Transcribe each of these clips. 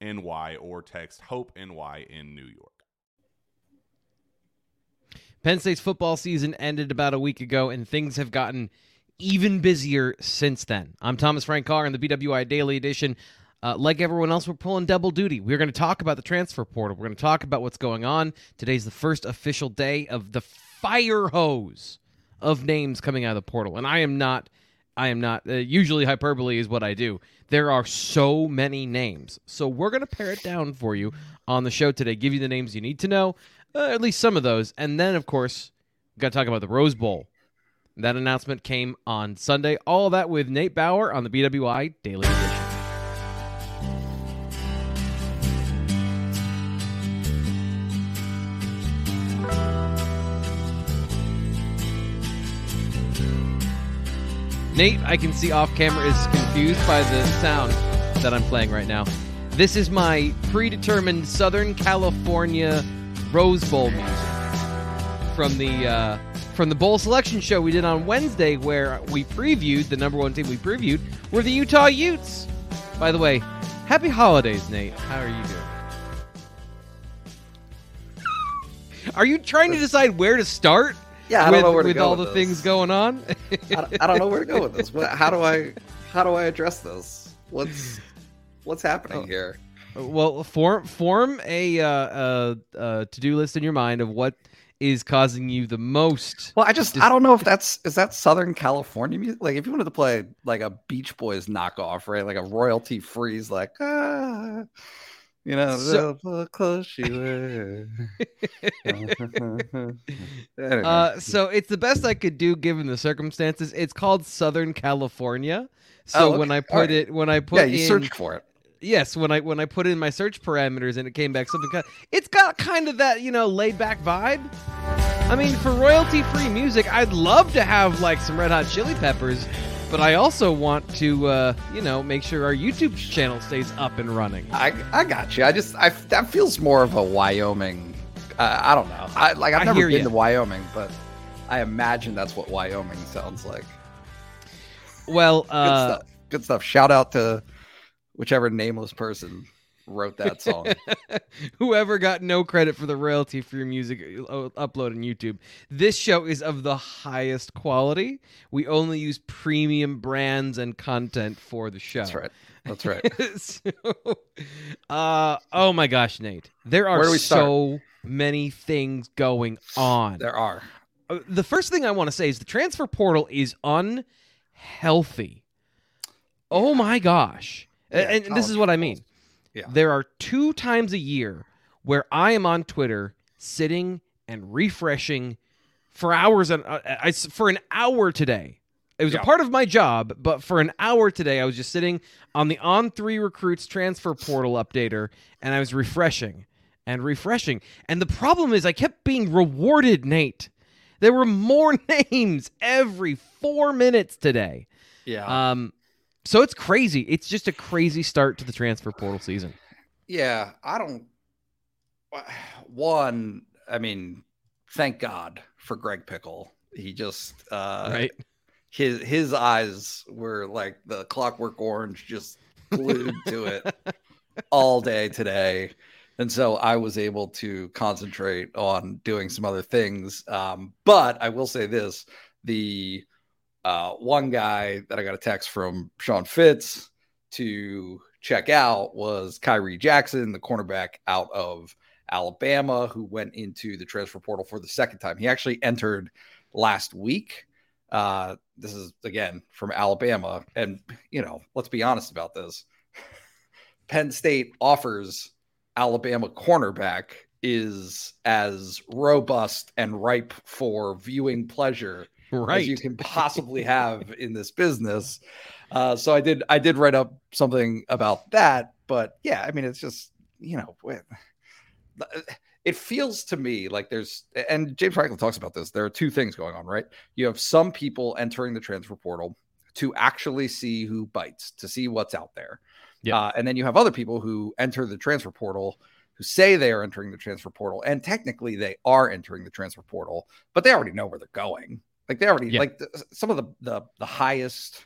NY or text Hope NY in New York. Penn State's football season ended about a week ago, and things have gotten even busier since then. I'm Thomas Frank Carr in the BWI Daily Edition. Uh, like everyone else, we're pulling double duty. We're going to talk about the transfer portal. We're going to talk about what's going on. Today's the first official day of the fire hose of names coming out of the portal, and I am not I am not. Uh, usually, hyperbole is what I do. There are so many names. So, we're going to pare it down for you on the show today, give you the names you need to know, uh, at least some of those. And then, of course, we got to talk about the Rose Bowl. That announcement came on Sunday. All that with Nate Bauer on the BWI Daily Edition. Nate, I can see off camera, is confused by the sound that I'm playing right now. This is my predetermined Southern California Rose Bowl music from the uh, from the bowl selection show we did on Wednesday, where we previewed the number one team we previewed were the Utah Utes. By the way, happy holidays, Nate. How are you doing? Are you trying to decide where to start? Yeah, I with, don't know where to with go all with the this. things going on. I, don't- I don't know where to go with this. What, how do I how do I address this? What's what's happening Oh. here? well, form form a uh, uh, uh, to do list in your mind of what is causing you the most. Well, I just Just- I don't know if that's is that Southern California music. Like if you wanted to play like a Beach Boys knockoff, right? Like a royalty freeze, like ah, you know, So- so close you were. Anyway. Uh, so it's the best I could do given the circumstances. It's called Southern California. So Oh, when. I put Alright. it, when I put yeah, you in, searched for it. yes, when I when I put in my search parameters and it came back something kind, it's got kind of that you know laid back vibe. I mean, for royalty free music, I'd love to have like some Red Hot Chili Peppers, but I also want to uh, you know make sure our YouTube channel stays up and running. I I got you. I just I that feels more of a Wyoming. Uh, I don't know. I like I've I never been ya. to Wyoming, but I imagine that's what Wyoming sounds like. Well, Good uh, stuff. Good stuff. Shout out to whichever nameless person wrote that song. Whoever got no credit for the royalty for your music uh, upload on YouTube. This show is of the highest quality. We only use premium brands and content for the show. That's right. That's right. so, uh, oh my gosh, Nate. There are we start? so many things going on. There are. Uh, the first thing I want to say is the transfer portal is unhealthy. Oh my gosh. Yeah, and, and this is what I mean. Yeah. There are two times a year where I am on Twitter sitting and refreshing for hours and uh, I, for an hour today. It was Yeah. a part of my job, but for an hour today, I was just sitting on the on three recruits transfer portal updater and I was refreshing and refreshing. And the problem is, I kept being rewarded, Nate. There were more names every four minutes today. Yeah. Um, so it's crazy. It's just a crazy start to the transfer portal season. Yeah, I don't. One, I mean, thank God for Greg Pickel. He just, uh, right? his his eyes were like the clockwork orange, just glued to it all day today, and so I was able to concentrate on doing some other things. Um, but I will say this: the uh, one guy that I got a text from Sean Fitz to check out was Khyree Jackson, the cornerback out of Alabama, who went into the transfer portal for the second time. He actually entered last week. Uh, this is again from Alabama, and you know, let's be honest about this. Penn State offers Alabama cornerback is as robust and ripe for viewing pleasure Right. as you can possibly have in this business. Uh, so I did I did write up something about that, but yeah, I mean it's just you know it feels to me like there's and James Franklin talks about this. There are two things going on, right? You have some people entering the transfer portal to actually see who bites, to see what's out there. Yeah. Uh, and then you have other people who enter the transfer portal who say they are entering the transfer portal, and technically they are entering the transfer portal, but they already know where they're going. Like they already Yeah. like the, some of the, the the highest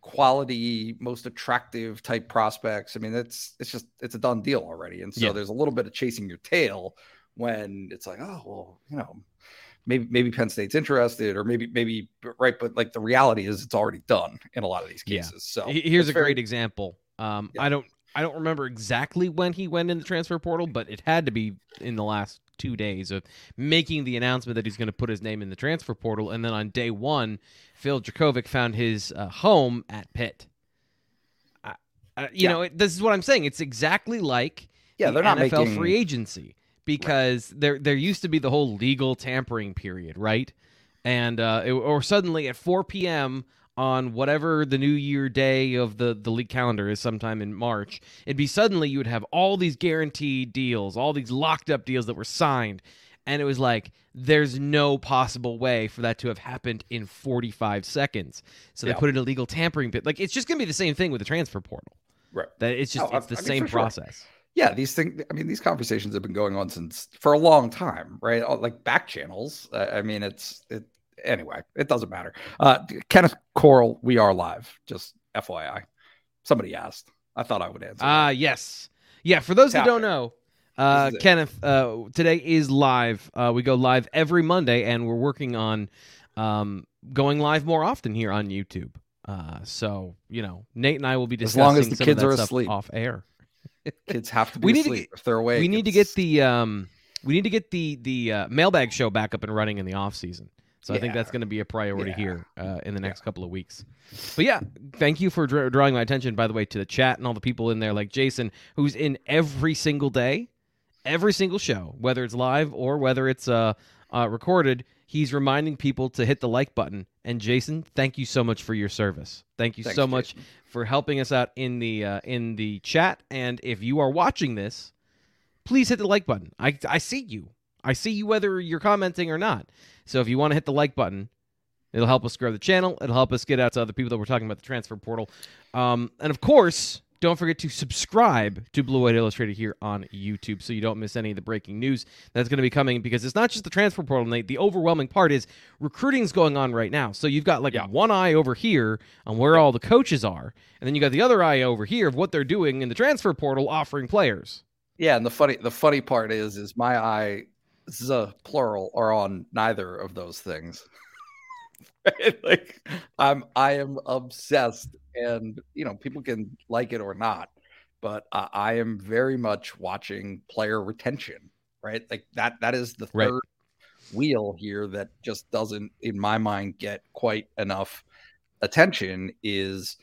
quality, most attractive type prospects. I mean, it's it's just it's a done deal already, and so Yeah. there's a little bit of chasing your tail when it's like, oh well, you know, maybe maybe Penn State's interested, or maybe maybe right, but like the reality is it's already done in a lot of these Yeah. cases. So Here's a very- great example. Um, Yeah. I don't I don't remember exactly when he went in the transfer portal, but it had to be in the last two days of making the announcement that he's going to put his name in the transfer portal, and then on day one, Phil Jurkovec found his uh, home at Pitt. I, I, you Yeah. know, it, this is what I'm saying. It's exactly like yeah, the they're not NFL making free agency because there there used to be the whole legal tampering period, right? And uh, it- or suddenly at 4 p.m. on whatever the New Year day of the the league calendar is, sometime in March, it'd be suddenly you would have all these guaranteed deals, all these locked up deals that were signed, and it was like there's no possible way for that to have happened in 45 seconds. So they Yeah. put in a legal tampering bit. Like it's just gonna be the same thing with the transfer portal. Right. That it's just Oh, I- it's the I mean, same for sure. process. yeah these things i mean these conversations have been going on since for a long time right like back channels i I mean it's it anyway it doesn't matter uh kenneth coral we are live just fyi somebody asked i thought i would answer Ah, yes. Yeah, for those who Tap don't it. know, uh, This is it. Kenneth, uh, today is live. Uh, we go live every Monday, and we're working on um, going live more often here on YouTube. Uh, so, you know, Nate and I will be As long as the kids are asleep. off air. kids have to be We need to asleep if they're awake we need to get the um, we need to get the the uh, mailbag show back up and running in the off season. So I think that's going to be a priority Yeah. here uh, in the next couple of weeks. But yeah, thank you for dra- drawing my attention, by the way, to the chat and all the people in there, like Jason, who's in every single day, every single show, whether it's live or whether it's uh, uh, recorded. He's reminding people to hit the like button. And Jason, thank you so much for your service. Thank you Thanks, so much Jason. for helping us out in the uh, in the chat. And if you are watching this, please hit the like button. I I see you. I see you whether you're commenting or not. So if you want to hit the like button, it'll help us grow the channel. It'll help us get out to other people that we're talking about the transfer portal. Um, and of course, don't forget to subscribe to Blue White Illustrated here on YouTube so you don't miss any of the breaking news that's going to be coming because it's not just the transfer portal, Nate. The overwhelming part is recruiting's going on right now. So you've got like Yeah. one eye over here on where all the coaches are, and then you got the other eye over here of what they're doing in the transfer portal offering players. yeah and the funny the funny part is is my eye the plural are on neither of those things Right? like i'm i am obsessed and you know people can like it or not but I I am very much watching player retention right like that that is the Right. third wheel here that just doesn't in my mind get quite enough attention is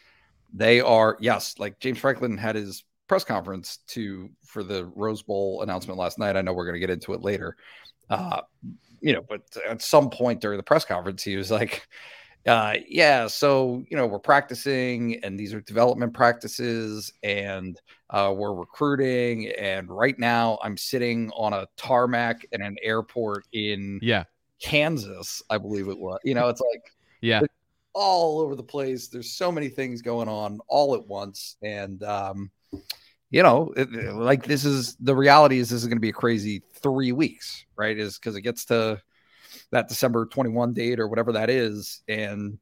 They are yes, like James Franklin had his press conference to for the Rose Bowl announcement last night. I know we're going to get into it later. Uh, you know, but at some point during the press conference, he was like, uh, yeah, so you know, we're practicing, and these are development practices, and uh, we're recruiting. And right now, I'm sitting on a tarmac in an airport in Yeah. Kansas, I believe it was. You know, it's like Yeah. all over the place. There's so many things going on all at once, and um, you know, it, like this is the reality is this is going to be a crazy three weeks, right? Is because it gets to that December 21 date or whatever that is, and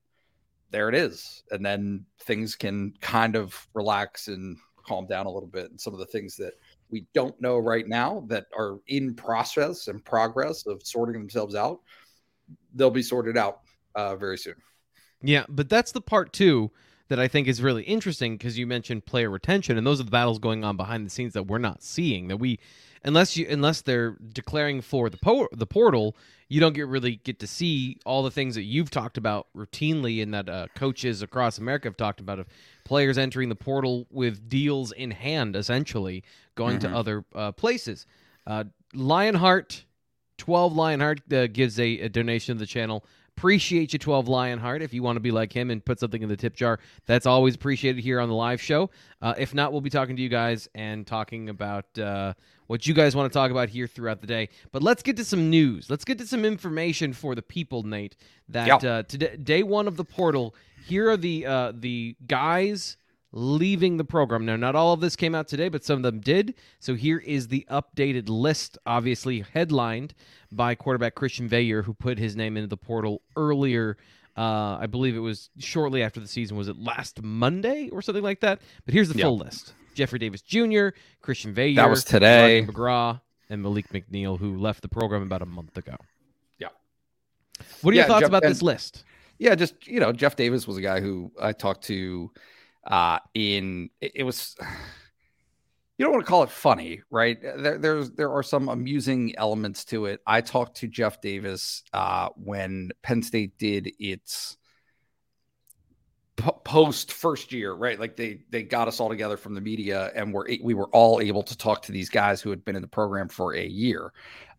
there it is, and then things can kind of relax and calm down a little bit, and some of the things that we don't know right now that are in process and progress of sorting themselves out, they'll be sorted out uh, very soon. Yeah, but that's the part too that I think is really interesting because you mentioned player retention, and those are the battles going on behind the scenes that we're not seeing. That we, unless you, unless they're declaring for the po- the portal, you don't get really get to see all the things that you've talked about routinely, and that uh, coaches across America have talked about of players entering the portal with deals in hand, essentially going Mhm. to other uh, places. Uh, Lionheart, twelve Lionheart uh, gives a, a donation to the channel. Appreciate you, 12 Lionheart. If you want to be like him and put something in the tip jar, that's always appreciated here on the live show. Uh, if not, we'll be talking to you guys and talking about uh, what you guys want to talk about here throughout the day. But let's get to some news. Let's get to some information for the people, Nate. That Yeah. uh, today, day one of the portal. Here are the uh, the guys leaving the program. Now, not all of this came out today, but some of them did. So here is the updated list, obviously headlined by quarterback Christian Veyer, who put his name into the portal earlier. Uh, I believe it was shortly after the season. Was it last Monday or something like that? But here's the Yeah. full list: Jeffrey Davis Jr., Christian Veyer, That was today. Rodney McGraw, and Malik McNeil, who left the program about a month ago. Yeah. What are your thoughts Jeff- about and- this list? Yeah, just you know, Jeff Davis was a guy who I talked to uh in it, it was you don't want to call it funny, right? There there's there are some amusing elements to it. I talked to Jeff Davis uh when Penn State did its po- post first year, right? Like they they got us all together from the media and we're we were all able to talk to these guys who had been in the program for a year.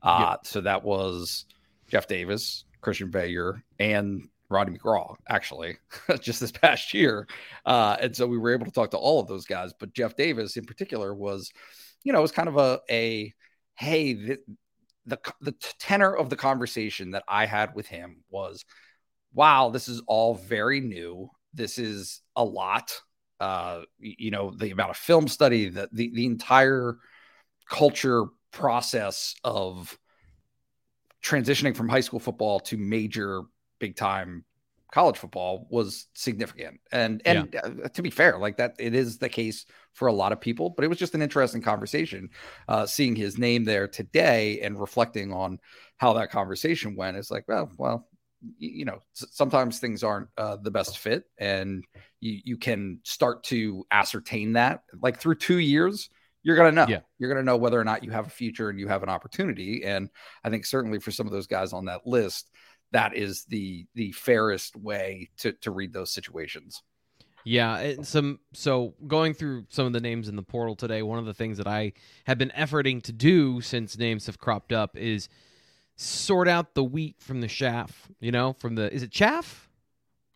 Uh so that was Jeff Davis, Christian Veyer, and Rodney McGraw, actually, just this past year. Uh, and so we were able to talk to all of those guys. But Jeff Davis, in particular, was, you know, was kind of a, a hey, the, the, the tenor of the conversation that I had with him was, wow, this is all very new. This is a lot. Uh, you know, the amount of film study, the, the, the entire culture process of transitioning from high school football to major big time college football was significant. And and uh, to be fair like that it is the case for a lot of people but it was just an interesting conversation uh seeing his name there today and reflecting on how that conversation went. It's like well well you know sometimes things aren't uh, the best fit and you you can start to ascertain that. Like through two years you're gonna know. Yeah. you're gonna know whether or not you have a future and you have an opportunity. And i think certainly for some of those guys on that list that is the the fairest way to to read those situations Yeah, and some so going through some of the names in the portal today, one of the things that I have been efforting to do since names have cropped up is sort out the wheat from the chaff, you know, from the is it chaff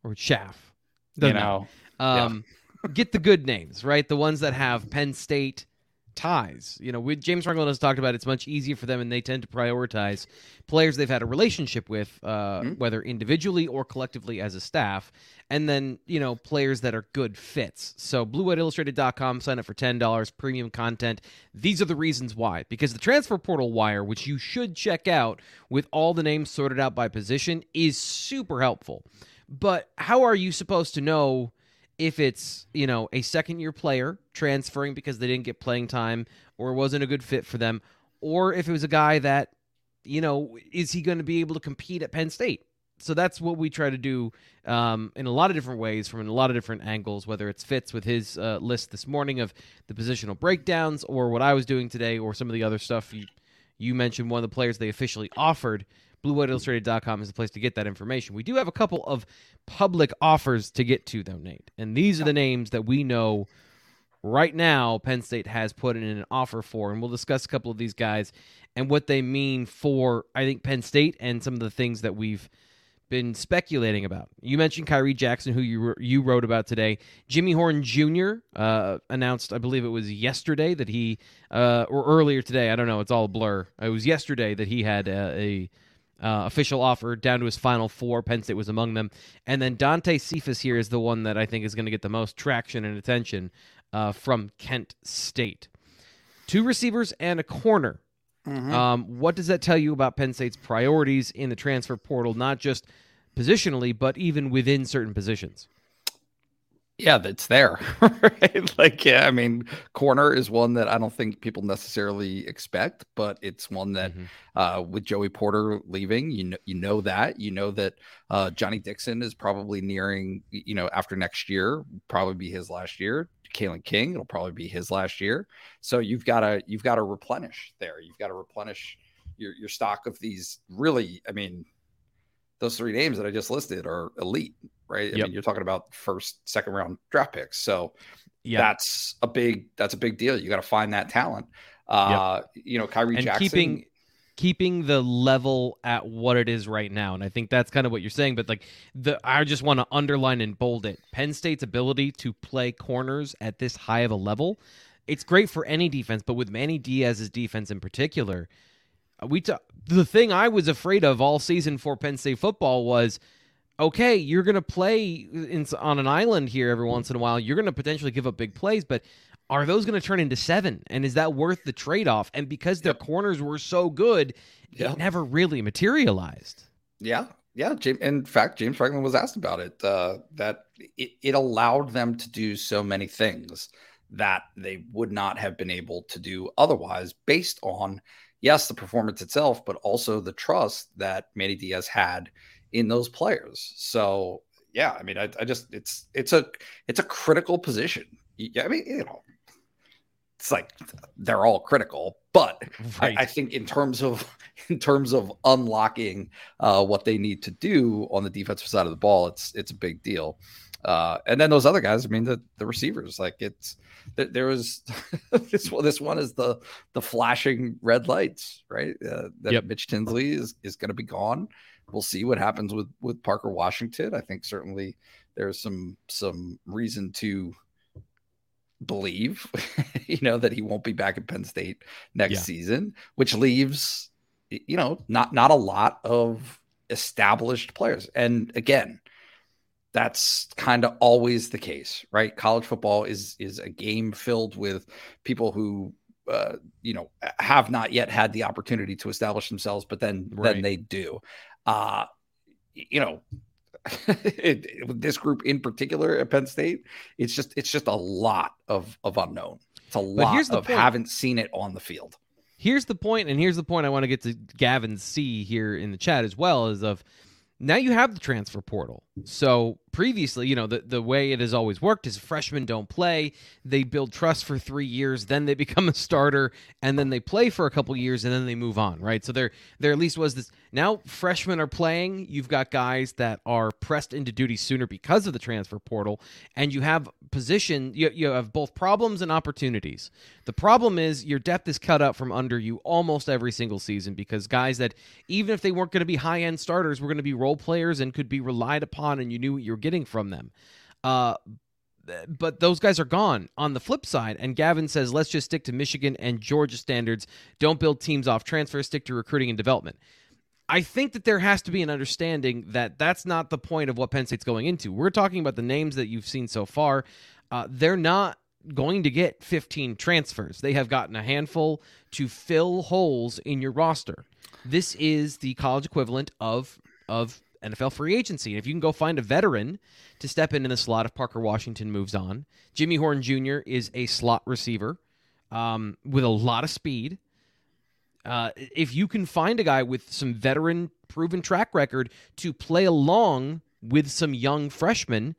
or chaff? Doesn't matter. Um, get the good names, right? The ones that have Penn State ties. You know, we, James Franklin has talked about it's much easier for them, and they tend to prioritize players they've had a relationship with, uh, Mhm. whether individually or collectively as a staff, and then you know players that are good fits. So BlueWhiteIllustrated.com, sign up for ten dollars, premium content. These are the reasons why. Because the transfer portal wire, which you should check out with all the names sorted out by position, is super helpful. But how are you supposed to know? If it's you know a second year player transferring because they didn't get playing time or wasn't a good fit for them or if it was a guy that you know is he going to be able to compete at penn state? So that's what we try to do um, in a lot of different ways from a lot of different angles whether it's Fitz with his uh, list this morning of the positional breakdowns or what i was doing today or some of the other stuff you you mentioned one of the players they officially offered BlueWhiteIllustrated.com is the place to get that information. We do have a couple of public offers to get to, though, Nate. And these are the names that we know right now Penn State has put in an offer for. And we'll discuss a couple of these guys and what they mean for, I think, Penn State and some of the things that we've been speculating about. You mentioned Khyree Jackson, who you you wrote about today. Jimmy Horn Jr. Uh, announced, I believe it was yesterday, that he, uh, or earlier today, I don't know, it's all a blur. It was yesterday that he had a, a uh, official offer down to his final four. Penn State was among them. And then Dante Cephas here is the one that I think is going to get the most traction and attention uh, from Kent State. Two receivers and a corner. Mm-hmm. Um, what does that tell you about Penn State's priorities in the transfer portal, not just positionally, but even within certain positions? Yeah, that's there. right? Like, yeah, I mean, corner is one that I don't think people necessarily expect, but it's one that, Mhm. uh, with Joey Porter leaving, you know, you know that, you know that uh, Johnny Dixon is probably nearing, you know, after next year, probably be his last year. Kalen King, it'll probably be his last year. So you've got to you've got to replenish there. You've got to replenish your your stock of these. Really, I mean, those three names that I just listed are elite, right? I Yep. mean, you're talking about first, second round draft picks. So Yeah. that's a big that's a big deal. You got to find that talent. Uh, you know, Khyree and Jackson. keeping keeping the level at what it is right now and i think that's kind of what you're saying but like the i just want to underline and bold it penn state's ability to play corners at this high of a level it's great for any defense but with manny diaz's defense in particular we ta- the thing i was afraid of all season for penn state football was okay you're going to play in, on an island here every once in a while you're going to potentially give up big plays but are those going to turn into seven? And is that worth the trade off? And because their Yep. corners were so good, Yeah. it never really materialized. Yeah, yeah. In fact, James Franklin was asked about it. Uh, that it, it allowed them to do so many things that they would not have been able to do otherwise, based on yes, the performance itself, but also the trust that Manny Diaz had in those players. So yeah, I mean, I, I just it's it's a it's a critical position. Yeah, I mean, you know, it's like they're all critical, but I, I think in terms of in terms of unlocking uh, what they need to do on the defensive side of the ball, it's it's a big deal. Uh, and then those other guys, I mean, the the receivers, like it's there, there was this one. This one is the the flashing red lights, right? Uh, that Yep. Mitch Tinsley is is going to be gone. We'll see what happens with with Parker Washington. I think certainly there's some some reason to believe, you know, that he won't be back at Penn State next Yeah. season, which leaves, you know, not not a lot of established players. And again, that's kind of always the case, right? College football is is a game filled with people who uh, you know have not yet had the opportunity to establish themselves, but then Right. then they do. Uh, you know, it, with this group in particular at Penn State, it's just it's just a lot of of unknown. It's a lot here's the of point. haven't seen it on the field. Here's the point, and here's the point I want to get to Gavin C here in the chat as well is of now you have the transfer portal. So previously, you know, the, the way it has always worked is freshmen don't play. They build trust for three years, then they become a starter, and then they play for a couple years and then they move on, right? So there there at least was this now freshmen are playing. You've got guys that are pressed into duty sooner because of the transfer portal, and you have position you, you have both problems and opportunities. The problem is your depth is cut out from under you almost every single season because guys that even if they weren't going to be high end starters were going to be role players and could be relied upon and you knew what you were getting from them. Uh, but those guys are gone on the flip side. And Gavin says, let's just stick to Michigan and Georgia standards. Don't build teams off transfer, stick to recruiting and development. I think that there has to be an understanding that that's not the point of what Penn State's going into. We're talking about the names that you've seen so far. Uh, they're not going to get 15 transfers. They have gotten a handful to fill holes in your roster. This is the college equivalent of of NFL free agency. And if you can go find a veteran to step in in the slot if Parker Washington moves on, Jimmy Horn Jr. is a slot receiver um, with a lot of speed. Uh, if you can find a guy with some veteran proven track record to play along with some young freshmen,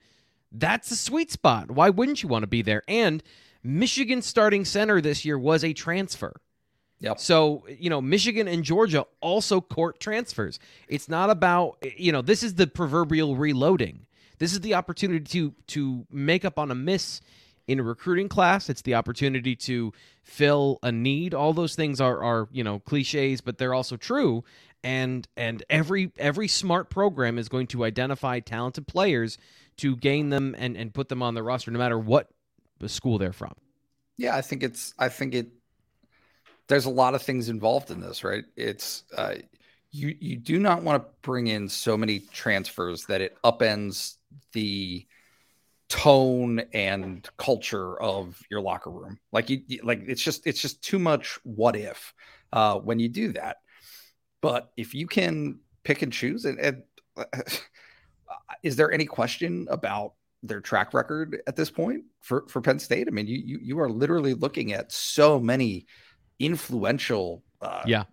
that's a sweet spot. Why wouldn't you want to be there? And Michigan's starting center this year was a transfer. Yep. So, you know, Michigan and Georgia also court transfers. It's not about, you know, this is the proverbial reloading. This is the opportunity to to make up on a miss in a recruiting class. It's the opportunity to fill a need. All those things are are, you know, clichés, but they're also true. And and every every smart program is going to identify talented players to gain them and and put them on the roster no matter what school they're from. Yeah, I think it's I think it there's a lot of things involved in this, right? It's uh, you you do not want to bring in so many transfers that it upends the tone and culture of your locker room. Like you like it's just it's just too much what if uh, when you do that. But if you can pick and choose, and, and uh, is there any question about their track record at this point for for Penn State? I mean, you you, you are literally looking at so many influential, uh, yeah,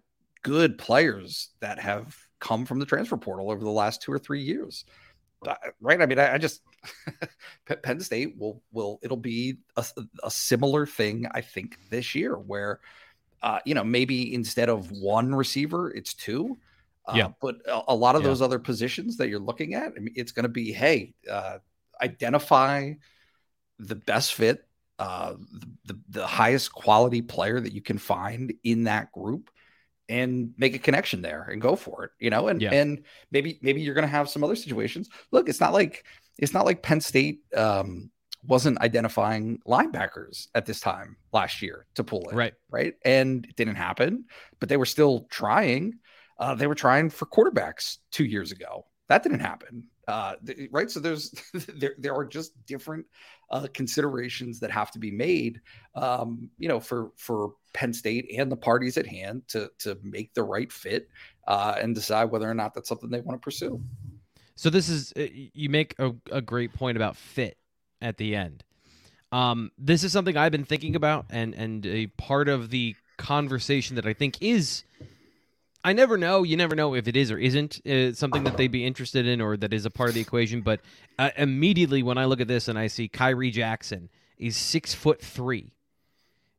good players that have come from the transfer portal over the last two or three years. Uh, right? I mean, I, I just Penn State will will it'll be a, a, similar thing, I think, this year where uh, you know maybe instead of one receiver, it's two. Uh, yeah, but a, a lot of yeah. those other positions that you're looking at, I mean, it's going to be hey, uh, identify the best fit uh, the, the highest quality player that you can find in that group and make a connection there and go for it you know and yeah. and maybe maybe you're going to have some other situations. Look it's not like it's not like penn state um, wasn't identifying linebackers at this time last year to pull it right. right? And it didn't happen but they were still trying uh, they were trying for quarterbacks two years ago. That didn't happen. Uh, right? So there's there, there are just different uh, considerations that have to be made, um, you know, for for Penn State and the parties at hand to to make the right fit uh, and decide whether or not that's something they want to pursue. So this is uh, you make a, a great point about fit at the end. Um, this is something I've been thinking about, and and a part of the conversation that I think is I never know. You never know if it is or isn't uh, something that they'd be interested in or that is a part of the equation. But uh, immediately when I look at this and I see Khyree Jackson is six foot three,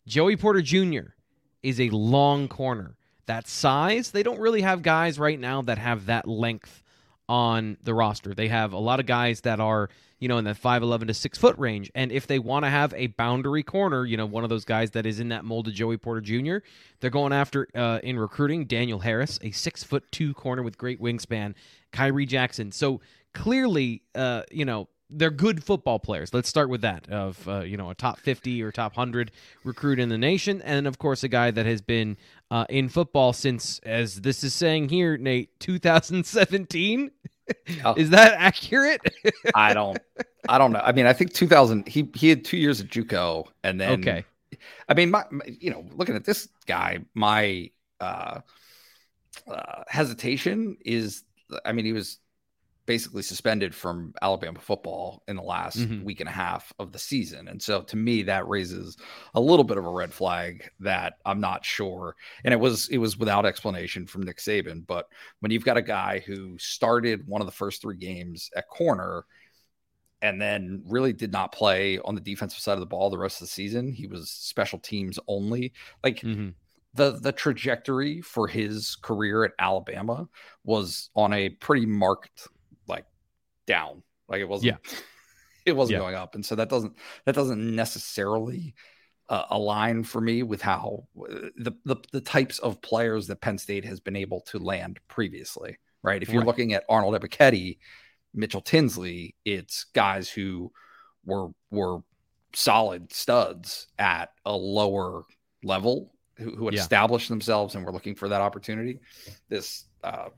Joey Porter Jr. is a long corner. That size, they don't really have guys right now that have that length on the roster. They have a lot of guys that are you know, in that 5'11 to 6 foot range. And if they want to have a boundary corner, you know, one of those guys that is in that mold of Joey Porter Jr., they're going after uh, in recruiting Daniel Harris, a 6 foot 2 corner with great wingspan, Khyree Jackson. So clearly, uh, you know, they're good football players. Let's start with that of uh, you know a top 50 or top 100 recruit in the nation and of course a guy that has been uh, in football since as this is saying here Nate 2017 Oh. Is that accurate? I don't. I don't know. I mean, I think 2000. He he had two years at JUCO, and then okay. I mean, my, my you know, looking at this guy, my uh, uh, hesitation is. I mean, he was basically suspended from Alabama football in the last mm-hmm. week and a half of the season. And so to me that raises a little bit of a red flag that I'm not sure. And it was it was without explanation from Nick Saban, but when you've got a guy who started one of the first 3 games at corner and then really did not play on the defensive side of the ball the rest of the season, he was special teams only. Like mm-hmm the the trajectory for his career at Alabama was on a pretty marked down. Like it wasn't. Yeah. It wasn't yeah. going up, and so that doesn't that doesn't necessarily uh, align for me with how uh, the, the the types of players that Penn State has been able to land previously. Right. If you're right. looking at Arnold Ebiketie, Mitchell Tinsley, it's guys who were were solid studs at a lower level who, who had yeah. established themselves and were looking for that opportunity. This uh,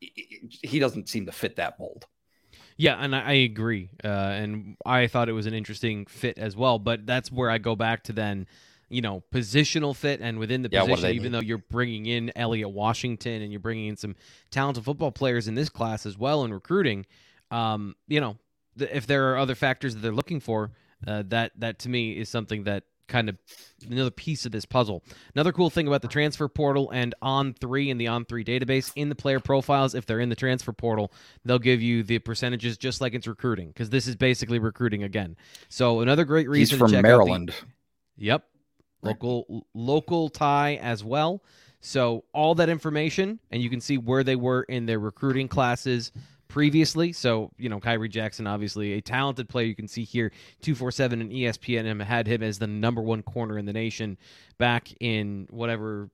he doesn't seem to fit that mold. Yeah, and I, agree. Uh, and I thought it was an interesting fit as well. But that's where I go back to then, you know, positional fit and within the yeah, position, even though you're bringing in Elliot Washington and you're bringing in some talented football players in this class as well in recruiting, um, you know, th- if there are other factors that they're looking for, uh, that that to me is something that kind of another piece of this puzzle. Another cool thing about the transfer portal and On3 in the On3 database in the player profiles, if they're in the transfer portal, they'll give you the percentages just like it's recruiting because this is basically recruiting again. So another great reason. He's from Maryland. The, yep. local local tie as well. So all that information, and you can see where they were in their recruiting classes previously. So you know, Khyree Jackson, obviously a talented player. You can see here, two four seven and ESPN had him as the number one corner in the nation back in whatever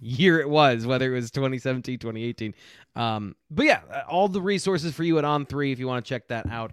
year it was, whether it was 2017, 2018. Um, but yeah, all the resources for you at On Three if you want to check that out.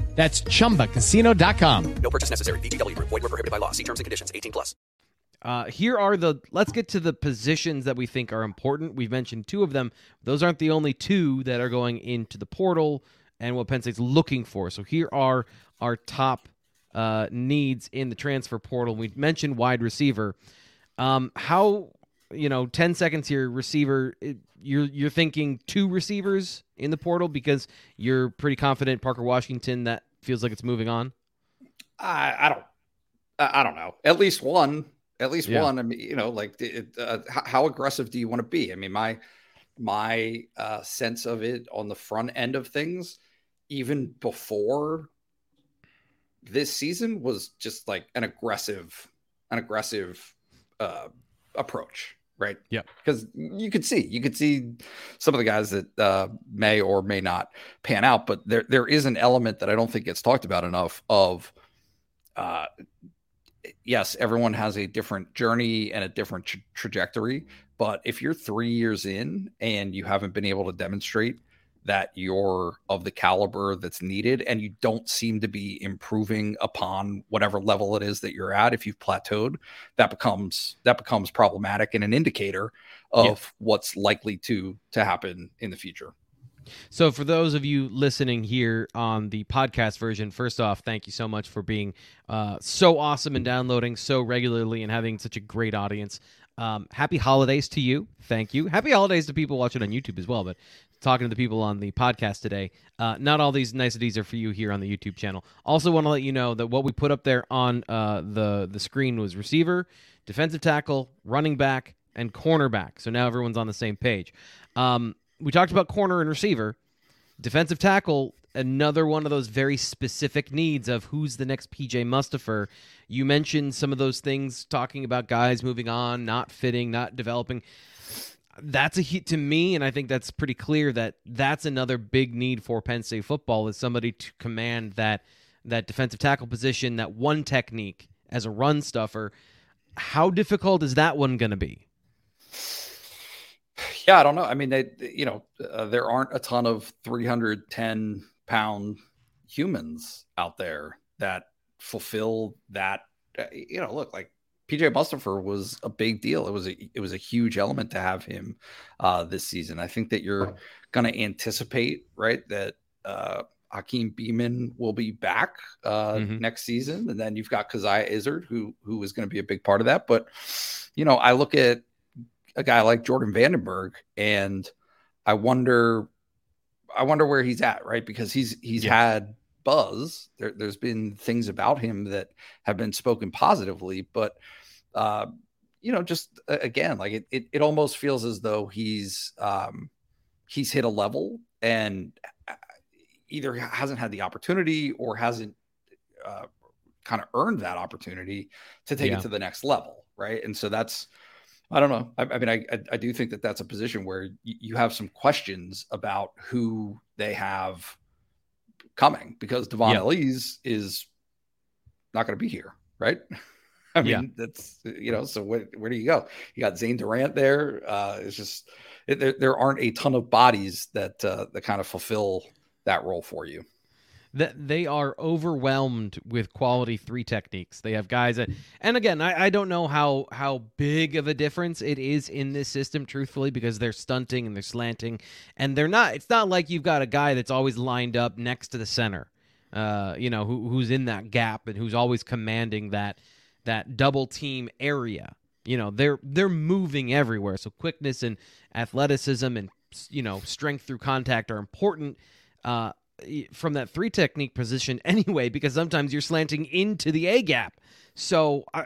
That's chumbacasino.com. No purchase necessary. VGW Group. Void were prohibited by law. See terms and conditions. 18 plus. Uh, here are the let's get to the positions that we think are important. We've mentioned two of them. Those aren't the only two that are going into the portal and what Penn State's looking for. So here are our top uh, needs in the transfer portal. We mentioned wide receiver. Um, how you know, ten seconds here, receiver. It, you're you're thinking two receivers in the portal because you're pretty confident Parker Washington. That feels like it's moving on. I, I don't. I don't know. At least one. At least Yeah. one. I mean, you know, like it, uh, how, how aggressive do you want to be? I mean, my my uh, sense of it on the front end of things, even before this season, was just like an aggressive, an aggressive uh, approach, right? Yeah. Because you could see, you could see some of the guys that uh, may or may not pan out, but there there is an element that I don't think gets talked about enough of. Uh, yes, everyone has a different journey and a different tra- trajectory. But if you're three years in and you haven't been able to demonstrate that you're of the caliber that's needed and you don't seem to be improving upon whatever level it is that you're at if you've plateaued that becomes that becomes problematic and an indicator of Yeah. what's likely to to happen in the future So, for those of you listening here on the podcast version, first off, thank you so much for being uh, so awesome and downloading so regularly and having such a great audience. Um, happy holidays to you. Thank you. Happy holidays to people watching on YouTube as well. But talking to the people on the podcast today, uh, not all these niceties are for you here on the YouTube channel. Also, want to let you know that what we put up there on uh, the the screen was receiver, defensive tackle, running back, and cornerback. So now everyone's on the same page. Um, we talked about corner and receiver. Defensive tackle, another one of those very specific needs of who's the next PJ Mustipher. You mentioned some of those things, talking about guys moving on, not fitting, not developing. That's a hit to me, and I think that's pretty clear that that's another big need for Penn State football is somebody to command that that defensive tackle position, that one technique as a run stuffer. How difficult is that one going to be? yeah i don't know i mean they you know uh, there aren't a ton of 310 pound humans out there that fulfill that uh, you know look like pj Mustipher was a big deal it was a it was a huge element to have him uh this season i think that you're going to anticipate right that uh Hakeem Beamon will be back uh, Mhm. next season, and then you've got Coziah Izzard, who who is going to be a big part of that. But you know, I look at a guy like Jordan Vandenberg, and I wonder, I wonder where he's at, right? Because he's he's Yeah. had buzz. There, there's been things about him that have been spoken positively, but uh, you know, just uh, again, like it, it, it almost feels as though he's um, he's hit a level and uh, either hasn't had the opportunity or hasn't uh, kind of earned that opportunity to take Yeah. it to the next level, right? And so that's I don't know. I, I mean, I, I I do think that that's a position where y- you have some questions about who they have coming because Dvon Yeah. Ellies is not going to be here, right? I mean, Yeah. that's you know. So where where do you go? You got Zane Durant there. Uh, it's just it, there, there aren't a ton of bodies that uh, that kind of fulfill that role for you. that they are overwhelmed with quality three techniques. They have guys that, and again, I, I don't know how how big of a difference it is in this system, truthfully, because they're stunting and they're slanting, and they're not. It's not like you've got a guy that's always lined up next to the center, uh, you know, who, who's in that gap and who's always commanding that that double team area. You know, they're they're moving everywhere. So quickness and athleticism and you know strength through contact are important uh, from that three technique position anyway, because sometimes you're slanting into the A gap. So, uh,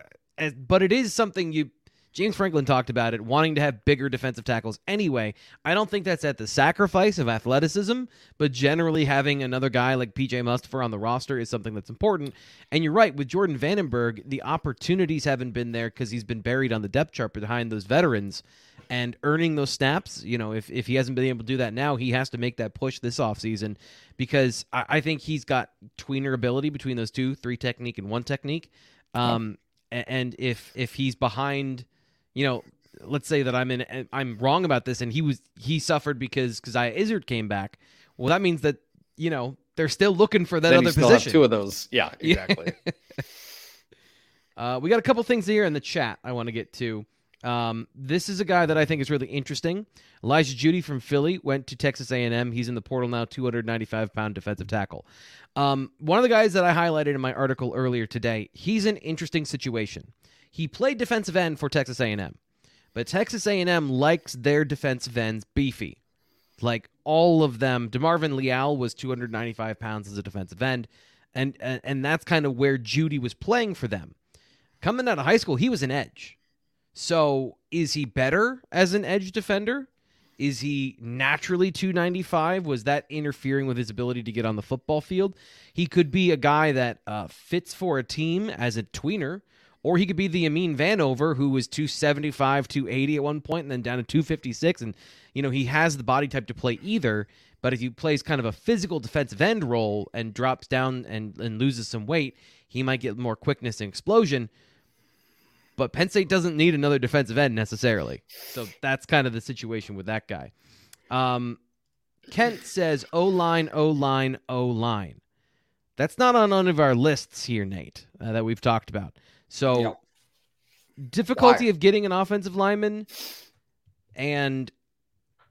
but it is something you James Franklin talked about it, wanting to have bigger defensive tackles anyway. I don't think that's at the sacrifice of athleticism, but generally having another guy like PJ Mustipher on the roster is something that's important. And you're right, with Jordan Vandenberg, the opportunities haven't been there because he's been buried on the depth chart behind those veterans and earning those snaps. You know, if, if he hasn't been able to do that now, he has to make that push this offseason because I, I think he's got tweener ability between those two, three technique and one technique. Um, and if if he's behind you know, let's say that I'm in I'm wrong about this and he was he suffered because Coziah Izzard came back. Well, that means that, you know, they're still looking for that then other position. Have two of those. Yeah, exactly. uh, we got a couple things here in the chat I want to get to. Um, this is a guy that I think is really interesting. Elijah Judy from Philly went to Texas A&M. He's in the portal now, 295 pound defensive tackle. Um, one of the guys that I highlighted in my article earlier today. He's an interesting situation. He played defensive end for Texas A&M, but Texas A&M likes their defensive ends beefy, like all of them. Demarvin Leal was 295 pounds as a defensive end, and and, and that's kind of where Judy was playing for them. Coming out of high school, he was an edge. So is he better as an edge defender? Is he naturally 295? Was that interfering with his ability to get on the football field? He could be a guy that uh, fits for a team as a tweener or he could be the Amin Vanover, who was 275, 280 at one point, and then down to 256. And, you know, he has the body type to play either. But if he plays kind of a physical defensive end role and drops down and, and loses some weight, he might get more quickness and explosion. But Penn State doesn't need another defensive end necessarily. So that's kind of the situation with that guy. Um, Kent says O line, O line, O line. That's not on any of our lists here, Nate, uh, that we've talked about. So Yeah. difficulty of getting an offensive lineman and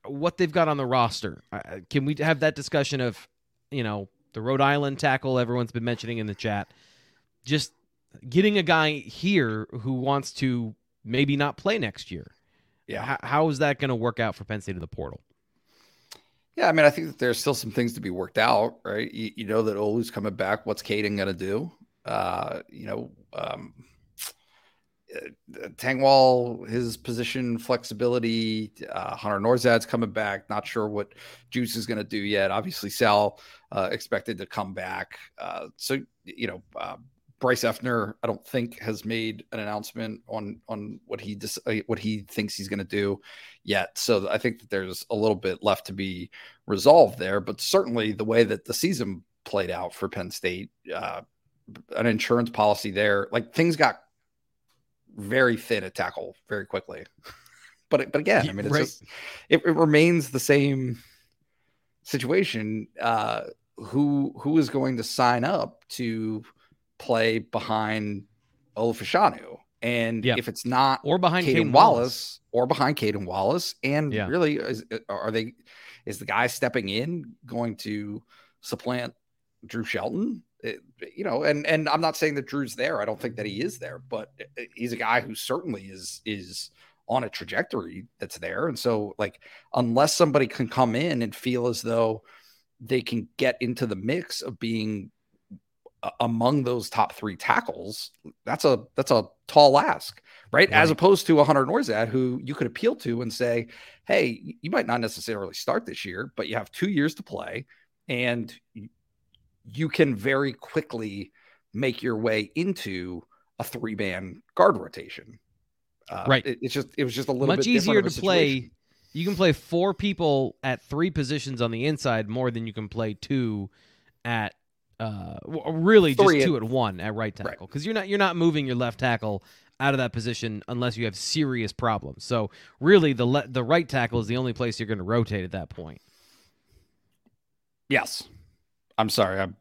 what they've got on the roster. Uh, Can we have that discussion of, you know, the Rhode Island tackle everyone's been mentioning in the chat? Just getting a guy here who wants to maybe not play next year. Yeah. How, how is that going to work out for Penn State in the portal? Yeah, I mean, I think that there's still some things to be worked out, right? You, you know that Olu's coming back. What's Caden going to do? Uh, you know, um, uh, Tengwall, his position flexibility. Uh, Hunter Nourzad's coming back. Not sure what Juice is going to do yet. Obviously, Sal uh, expected to come back. Uh, so you know, uh, Bryce Effert, I don't think has made an announcement on on what he dis- uh, what he thinks he's going to do yet. So I think that there's a little bit left to be resolved there. But certainly the way that the season played out for Penn State, an insurance policy there, like things got very thin at tackle very quickly. but but again, I mean, it's Right. just it, it remains the same situation. Uh, who who is going to sign up to play behind Olu Fashanu? And Yeah. if it's not Or behind Caden Caden Wallace, Wallace. or behind Caden Wallace. And Yeah. really, is, are they? Is the guy stepping in going to supplant Drew Shelton? Eh, it- you know, and and I'm not saying that Drew's there. I don't think that he is there, but eh, eh, he's a guy who certainly is is on a trajectory that's there. And so, like, unless somebody can come in and feel as though they can get into the mix of being among those top three tackles, that's a that's a tall ask, right? As opposed to a Hunter Nourzad, who you could appeal to and say, "Hey, you might not necessarily start this year, but you have two years to play, and you can very quickly make your way into a three man guard rotation." Uh, Right. it- it's just it was just a little Much bit different easier of a to play. situation. You can play four people at three positions on the inside more than you can play two at uh really just Three at- two at one at right tackle because you're not you're not moving your left tackle out of that position unless you have serious problems. So really the le- the right tackle is the only place you're going to rotate at that point. Yes. I'm sorry. I'm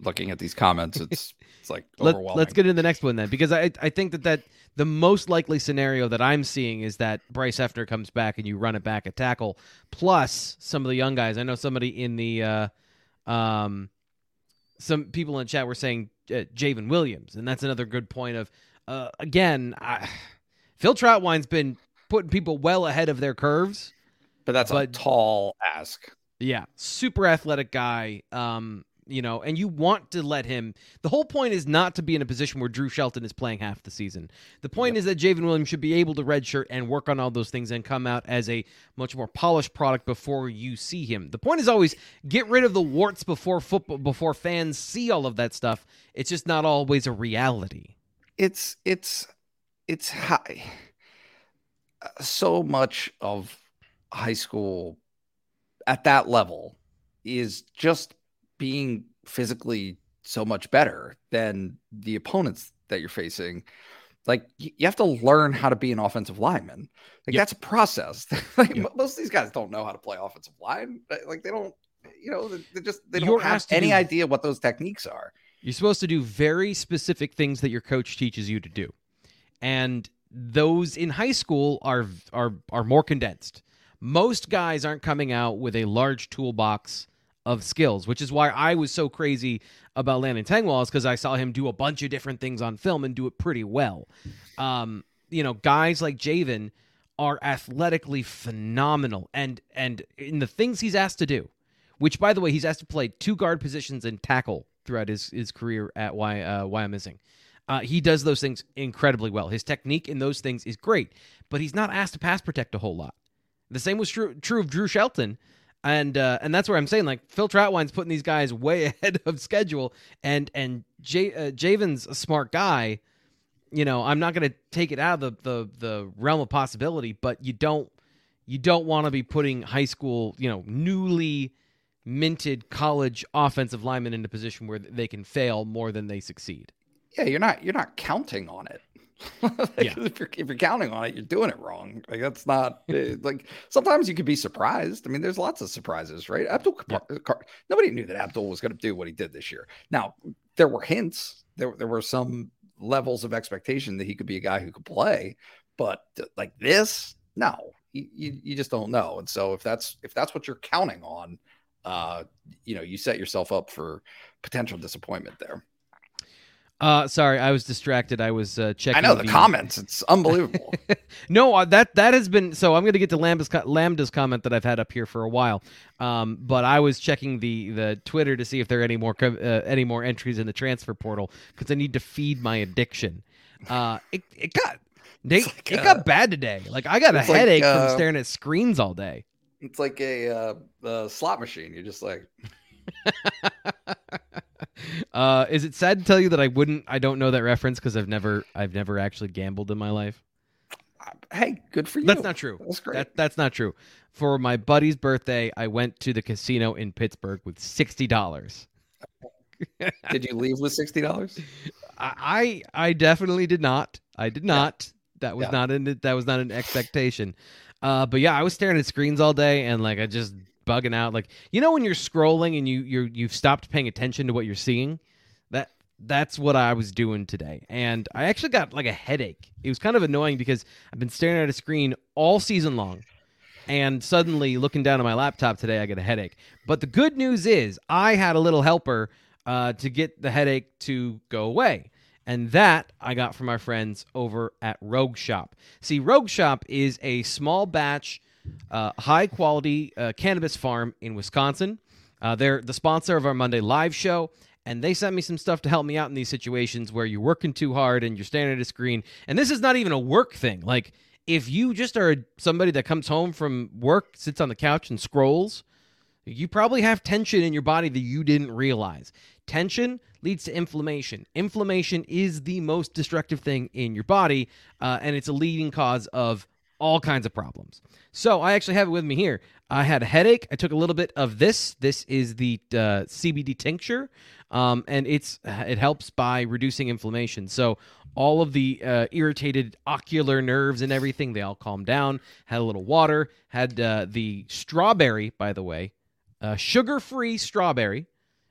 looking at these comments. It's it's like Let, overwhelming. let's get into the next one then, because I I think that that the most likely scenario that I'm seeing is that Bryce Effert comes back and you run it back at tackle, plus some of the young guys. I know somebody in the uh, um, some people in the chat were saying uh, J'ven Williams, and that's another good point. Of uh, again, I, Phil Trautwein's been putting people well ahead of their curves. But that's a tall ask. Yeah, super athletic guy. Um, you know, and you want to let him. The whole point is not to be in a position where Drew Shelton is playing half the season. The point is that J'ven Williams should be able to redshirt and work on all those things and come out as a much more polished product before you see him. The point is always get rid of the warts before football before fans see all of that stuff. It's just not always a reality. it's it's it's high. So much of high school at that level is just being physically so much better than the opponents that you're facing. Like you have to learn how to be an offensive lineman. Like Yep. that's a process. like Yep. most of these guys don't know how to play offensive line. Like they don't, you know, they just they don't have asked to any do- idea what those techniques are. You're supposed to do very specific things that your coach teaches you to do. And those in high school are are are more condensed. Most guys aren't coming out with a large toolbox of skills, which is why I was so crazy about Landon Tengwall is because I saw him do a bunch of different things on film and do it pretty well. Um, you know, guys like J'ven are athletically phenomenal and and in the things he's asked to do, which by the way, he's asked to play two guard positions and tackle throughout his, his career at why uh, Wyomissing. Uh, he does those things incredibly well. His technique in those things is great, but he's not asked to pass protect a whole lot. The same was true true of Drew Shelton, and uh, and that's where I'm saying like Phil Trautwein's putting these guys way ahead of schedule, and and J, uh, J'ven's a smart guy. You know, I'm not going to take it out of the, the the realm of possibility, but you don't you don't want to be putting high school, you know, newly minted college offensive linemen in a position where they can fail more than they succeed. yeah, you're not you're not counting on it. Like, Yeah. if, you're, if you're counting on it, you're doing it wrong. Like that's not eh, like sometimes you could be surprised. I mean, there's lots of surprises, right? Abdul Kapar, Kar- nobody knew that Abdul was going to do what he did this year. Now there were hints. There there were some levels of expectation that he could be a guy who could play, but like this, no, you, you you just don't know. And so if that's if that's what you're counting on, uh, you know, you set yourself up for potential disappointment there. Uh, sorry, I was distracted. I was uh, checking. I know the comments. It's unbelievable. No, uh, that that has been so. I'm going to get to Lambda's, Lambda's comment that I've had up here for a while. Um, but I was checking the the Twitter to see if there are any more uh, any more entries in the transfer portal because I need to feed my addiction. Uh, it it got Nate, like, it uh, got bad today. Like I got a it's like, headache uh, from staring at screens all day. it's like a uh, uh, slot machine. You're just like, uh, is it sad to tell you that I wouldn't? I don't know that reference because I've never I've never actually gambled in my life. hey, good for you. That's not true. That's great. That, that's not true. For my buddy's birthday, I went to the casino in Pittsburgh with sixty dollars. Did you leave with sixty dollars? I I definitely did not. I did not. That was Yeah. not an that was not an expectation. Uh, but yeah, I was staring at screens all day and like I just bugging out. Like you know when you're scrolling and you you're you've stopped paying attention to what you're seeing. That that's what I was doing today, and I actually got like a headache. It was kind of annoying because I've been staring at a screen all season long, and suddenly looking down at my laptop today, I get a headache. But the good news is I had a little helper uh, to get the headache to go away. And that I got from our friends over at Rogue Shop. See, Rogue Shop is a small batch, uh, high quality uh, cannabis farm in Wisconsin. Uh, they're the sponsor of our Monday live show, and they sent me some stuff to help me out in these situations where you're working too hard and you're staring at a screen. And this is not even a work thing. Like, if you just are somebody that comes home from work, sits on the couch, and scrolls, you probably have tension in your body that you didn't realize. Tension leads to inflammation. Inflammation is the most destructive thing in your body, uh, and it's a leading cause of all kinds of problems. So I actually have it with me here. I had a headache. I took a little bit of this. This is the uh, CBD tincture, um, and it's it helps by reducing inflammation. So all of the uh, irritated ocular nerves and everything they all calmed down. Had a little water. Had uh, the strawberry, by the way, uh, sugar-free strawberry,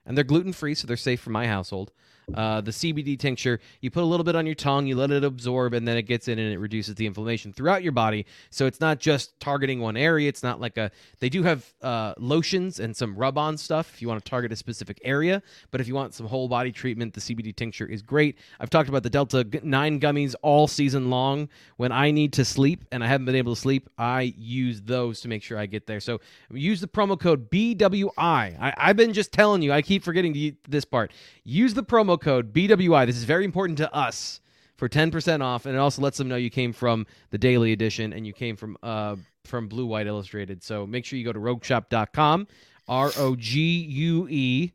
and they're gluten-free, so they're safe for my household. Uh, the CBD tincture, you put a little bit on your tongue, you let it absorb, and then it gets in and it reduces the inflammation throughout your body. So it's not just targeting one area. It's not like a. They do have uh, lotions and some rub-on stuff if you want to target a specific area. But if you want some whole body treatment, the CBD tincture is great. I've talked about the Delta Nine gummies all season long. When I need to sleep and I haven't been able to sleep, I use those to make sure I get there. So use the promo code BWI. I, I've been just telling you. I keep forgetting to, this part. Use the promo code BWI. This is very important to us for 10% off and it also lets them know you came from the daily edition and you came from uh from Blue White Illustrated. So make sure you go to rogueshop.com, R O G U E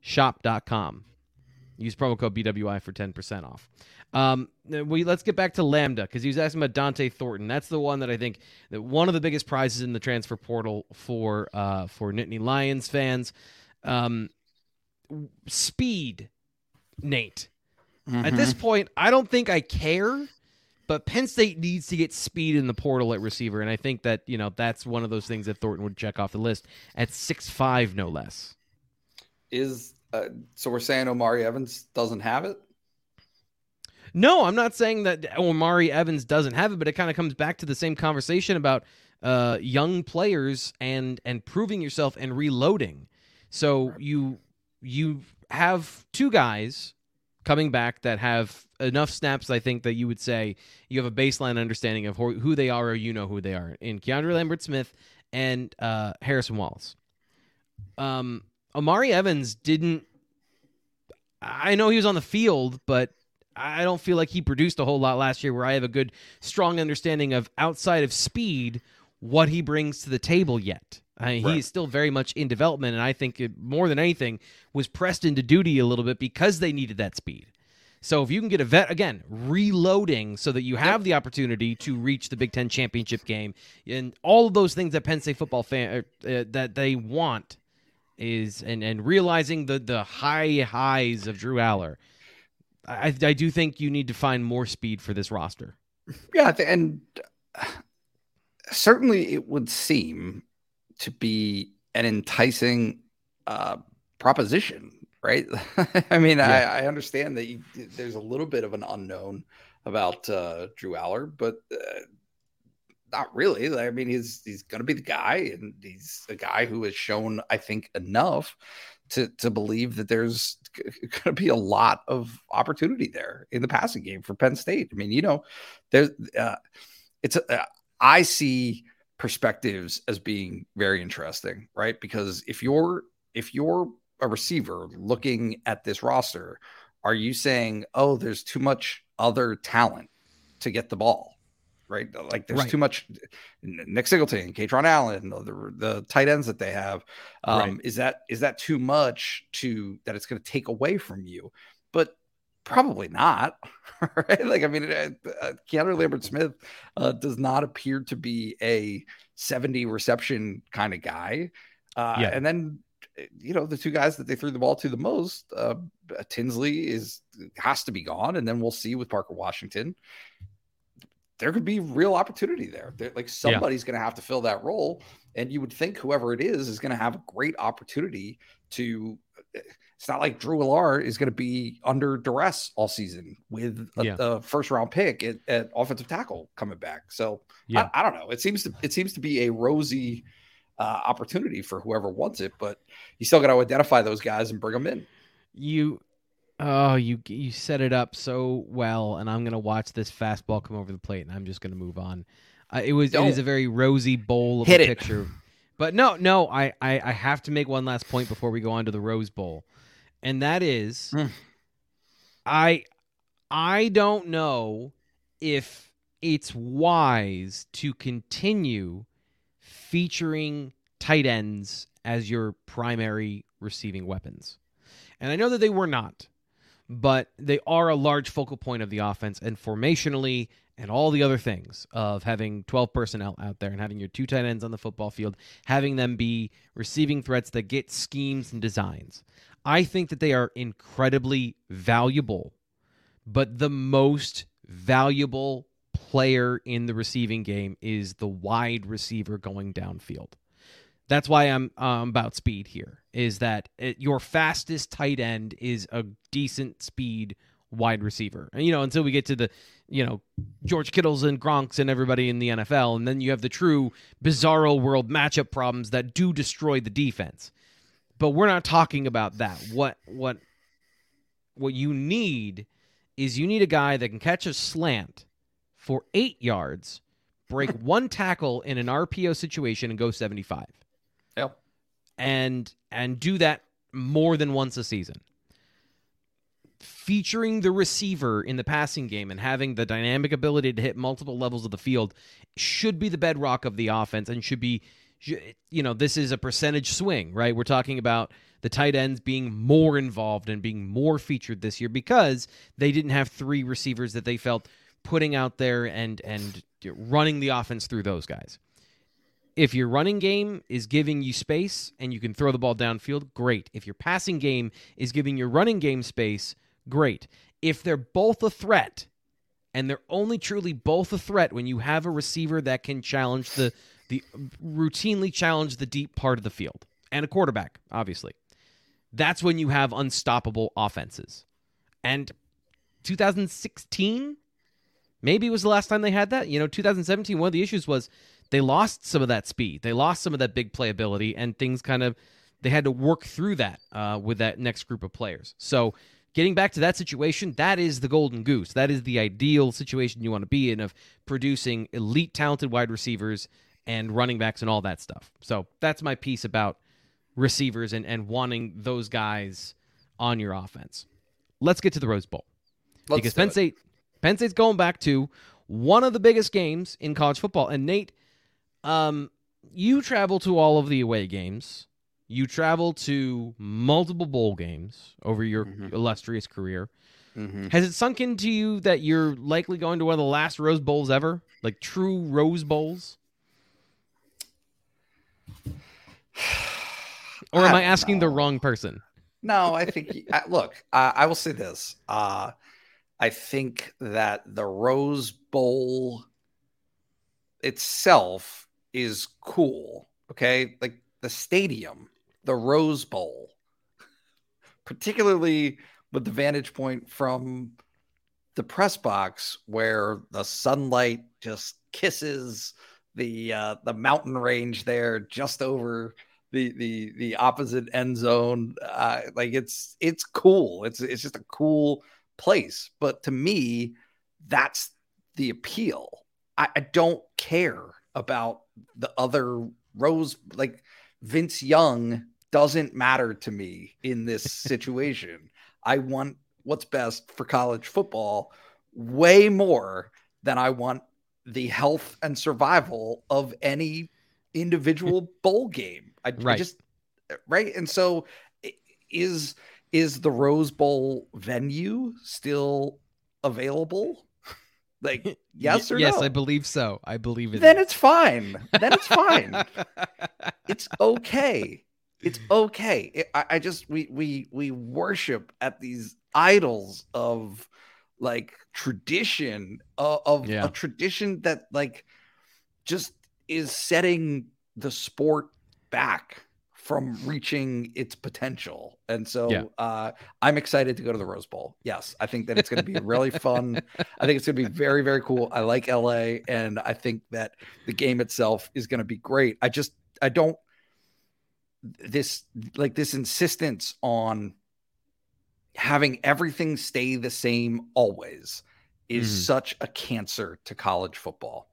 shop.com. Use promo code BWI for 10% off. Um, we let's get back to Lambda because he was asking about Dont'e Thornton. That's the one that I think that one of the biggest prizes in the transfer portal for uh, for Nittany Lions fans. Um, speed, Nate. At this point, I don't think I care, but Penn State needs to get speed in the portal at receiver, and I think that you know that's one of those things that Thornton would check off the list at six five, no less. Is uh, so we're saying Omari Evans doesn't have it? No, I'm not saying that Omari Evans doesn't have it, but it kind of comes back to the same conversation about uh, young players and and proving yourself and reloading. So you you have two guys coming back that have enough snaps. I think that you would say you have a baseline understanding of who, they are, or you know who they are. In Keandre Lambert Smith and uh, Harrison Wallace. Um, Omari Evans didn't. I know he was on the field, but I don't feel like he produced a whole lot last year where I have a good, strong understanding of outside of speed what he brings to the table yet. I mean, He is still very much in development, and I think it, more than anything was pressed into duty a little bit because they needed that speed. So if you can get a vet again, reloading so that you have the opportunity to reach the Big Ten championship game, and all of those things that Penn State football fan uh, that they want is and and realizing the the high highs of Drew Allar. I, I do think you need to find more speed for this roster. Yeah, and uh, certainly it would seem to be an enticing uh, proposition, right? I mean, I, I understand that you, there's a little bit of an unknown about uh, Drew Allar, but uh, not really. I mean, he's he's going to be the guy, and he's a guy who has shown, I think, enough to to believe that there's going to be a lot of opportunity there in the passing game for Penn State. I mean, you know, there's uh, it's uh, I see perspectives as being very interesting, right? Because if you're if you're a receiver looking at this roster, are you saying, "Oh, there's too much other talent to get the ball"? Right, like there's Right. too much. Nick Singleton, Kaytron Allen, the, the tight ends that they have. Um, Right. Is that is that too much to that it's going to take away from you? Probably not, right? Like I mean, uh, uh, Keanu Lambert Smith uh, does not appear to be a 70 reception kind of guy. Uh, Yeah. And then, uh, you know, the two guys that they threw the ball to the most, uh, Tinsley is has to be gone, and then we'll see with Parker Washington. There could be real opportunity there. There- like somebody's going to have to fill that role, and you would think whoever it is is going to have a great opportunity to. It's not like Drew Allar is going to be under duress all season with a, Yeah. a first round pick at, at offensive tackle coming back. So Yeah. I, I don't know. It seems to it seems to be a rosy uh, opportunity for whoever wants it, but you still got to identify those guys and bring them in. You, oh, you you set it up so well, and I'm gonna watch this fastball come over the plate, and I'm just gonna move on. Uh, it was it is Don't. a very rosy bowl of Hit a it. picture, but no, no, I, I I have to make one last point before we go on to the Rose Bowl, and that is, Hmm. I I don't know if it's wise to continue featuring tight ends as your primary receiving weapons. And I know that they were not, but they are a large focal point of the offense and formationally and all the other things of having 12 personnel out there and having your two tight ends on the football field, having them be receiving threats that get schemes and designs. I think that they are incredibly valuable, but the most valuable player in the receiving game is the wide receiver going downfield. That's why I'm um, about speed here. Is that it, your fastest tight end is a decent speed wide receiver. And, you know, until we get to the, you know, George Kittles and Gronks and everybody in the NFL, and then you have the true bizarro world matchup problems that do destroy the defense. But we're not talking about that. What what what you need is you need a guy that can catch a slant for eight yards, break one tackle in an RPO situation, and go seventy-five Yep. and and do that more than once a season. Featuring the receiver in the passing game and having the dynamic ability to hit multiple levels of the field should be the bedrock of the offense and should be you know, this is a percentage swing, right? We're talking about the tight ends being more involved and being more featured this year because they didn't have three receivers that they felt putting out there and and running the offense through those guys if your running game is giving you space and you can throw the ball downfield, great. If your passing game is giving your running game space, great. If they're both a threat, and they're only truly both a threat when you have a receiver that can challenge the the routinely challenge the deep part of the field and a quarterback, obviously. That's when you have unstoppable offenses. And 2016 maybe was the last time they had that. You know, 2017 one of the issues was they lost some of that speed. They lost some of that big playability, and things kind of they had to work through that uh, with that next group of players. So getting back to that situation, that is the golden goose. That is the ideal situation you want to be in of producing elite talented wide receivers and running backs and all that stuff. So that's my piece about receivers and, and wanting those guys on your offense. Let's get to the Rose Bowl. Let's because Penn. State Penn State's going back to one of the biggest games in college football. And Nate, um, you travel to all of the away games. You travel to multiple bowl games over your Mhm. illustrious career. Mhm. Has it sunk into you that you're likely going to one of the last Rose Bowls ever? Like true Rose Bowls? Or am I don't asking the wrong person? No, I think. I, look, I, I will say this. Uh, I think that the Rose Bowl itself is cool. Okay, like the stadium, the Rose Bowl, particularly with the vantage point from the press box where the sunlight just kisses the uh, the mountain range there just over the the the opposite end zone. Uh, like it's it's cool. It's it's just a cool place. But to me, that's the appeal. I, I don't care about the other Rose like Vince Young doesn't matter to me in this situation. I want what's best for college football way more than I want the health and survival of any individual bowl game. I, I Right. just right and so is is the Rose Bowl venue still available? Like yes or yes, no? I believe so. I believe it. then is. it's fine. Then it's fine. it's okay. It's okay. It- I, I just we we we worship at these idols of like tradition uh, of Yeah. a tradition that like just is setting the sport back from reaching its potential. And so Yeah. uh, I'm excited to go to the Rose Bowl. Yes, I think that it's going to be really fun. I think it's going to be very, very cool. I like LA, and I think that the game itself is going to be great. I just, I don't, this, like, this insistence on having everything stay the same always is Mhm. such a cancer to college football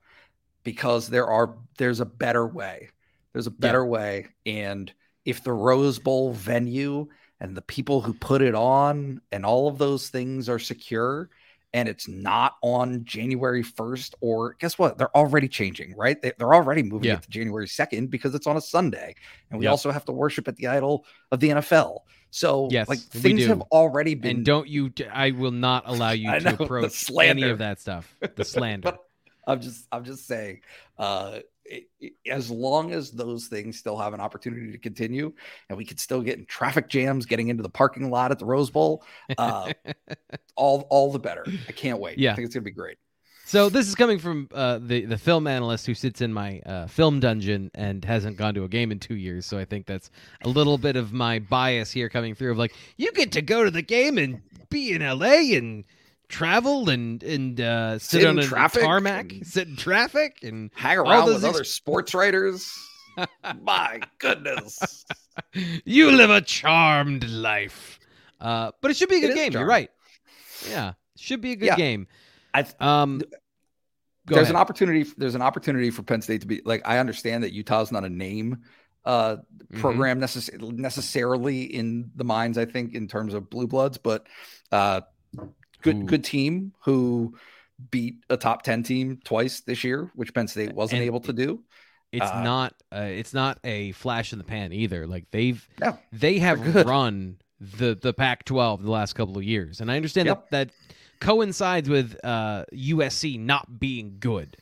because there are, there's a better way. There's a better way. And if the Rose Bowl venue and the people who put it on and all of those things are secure and it's not on January 1st or guess what they're already changing right they, are already moving Yeah. it to January 2nd because it's on a Sunday and we Yep. also have to worship at the idol of the NFL so Yes, like things have already been and don't you? I will not allow you to know, approach any of that stuff. The slander. but I'm just I'm just saying uh it, it- as long as those things still have an opportunity to continue and we could still get in traffic jams getting into the parking lot at the Rose Bowl uh all all the better I can't wait Yeah. I think it's gonna be great So this is coming from uh, the the film analyst who sits in my uh, film dungeon and hasn't gone to a game in two years. So I think that's a little bit of my bias here coming through. Of like, you get to go to the game and be in L.A. and travel and and uh, sit, Sit on in a traffic tarmac, sit in traffic, and Hang around with ex- other sports writers. My goodness. you live a charmed life. Uh, but it should be a good game. You're right. Yeah, should be a good Yeah. game. I Um, go there's ahead. an opportunity there's an opportunity for Penn State to be like I understand that Utah's not a name uh Mhm. program necess- necessarily in the minds I think in terms of blue bloods but uh good Who- good team who beat a top 10 team twice this year which Penn State wasn't And able to do It's Uh, not. Uh, it's not a flash in the pan either. Like they've No, they have run the the Pac-12 the last couple of years, and I understand Yep. that that coincides with uh, USC not being good.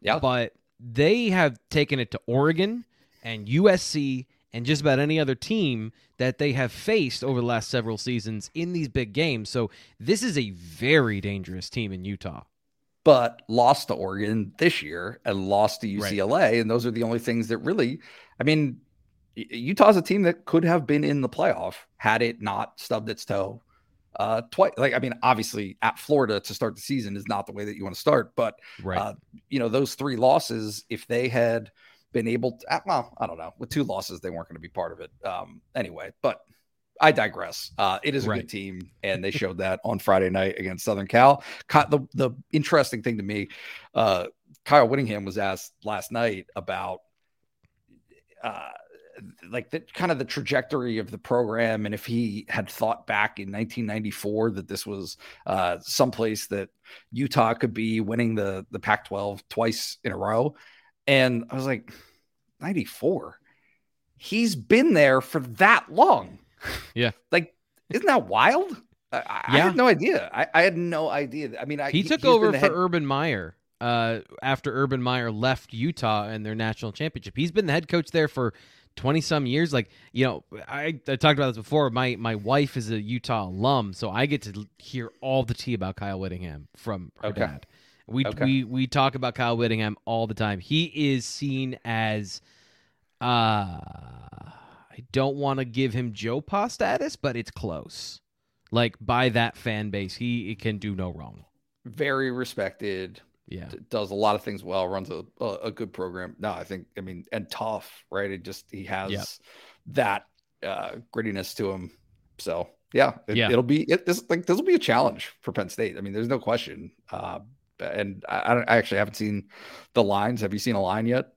Yeah. but they have taken it to Oregon and USC and just about any other team that they have faced over the last several seasons in these big games. So this is a very dangerous team in Utah. but lost to Oregon this year and lost to Right. UCLA. And those are the only things that really, I mean, Utah's a team that could have been in the playoff had it not stubbed its toe uh, twice. Like, I mean, obviously at Florida to start the season is not the way that you want to start, but, Right. uh, you know, those three losses, if they had been able to, uh, well, I don't know, with two losses, they weren't going to be part of it um, anyway, but I digress. Uh, it is a Right. good team, and they showed that on Friday night against Southern Cal. The the interesting thing to me, uh, Kyle Whittingham was asked last night about uh, like the kind of the trajectory of the program, and if he had thought back in 1994 that this was uh, someplace that Utah could be winning the the Pac-12 twice in a row, and I was like, 94. He's been there for that long. Yeah. like, isn't that wild? I, I Yeah. had no idea. I, I had no idea. I mean, I, he took over for head- Urban Meyer uh, after Urban Meyer left Utah and their national championship. He's been the head coach there for twenty some years. Like you know, I, I talked about this before. My my wife is a Utah alum, so I get to hear all the tea about Kyle Whittingham from her Okay. dad. We Okay. we we talk about Kyle Whittingham all the time. He is seen as uh I don't want to give him Joe Pa status, but it's close. Like by that fan base, he can do no wrong. very respected. Yeah. d- does a lot of things well, runs a, a, a good program. No, I think, I mean, and tough, right? It just, he has Yep. that uh, grittiness to him. So, yeah, it, Yeah. it'll be, it, this, like, this will be a challenge for Penn State. I mean, there's no question. Uh, and I, I, don't, I actually haven't seen the lines. Have you seen a line yet?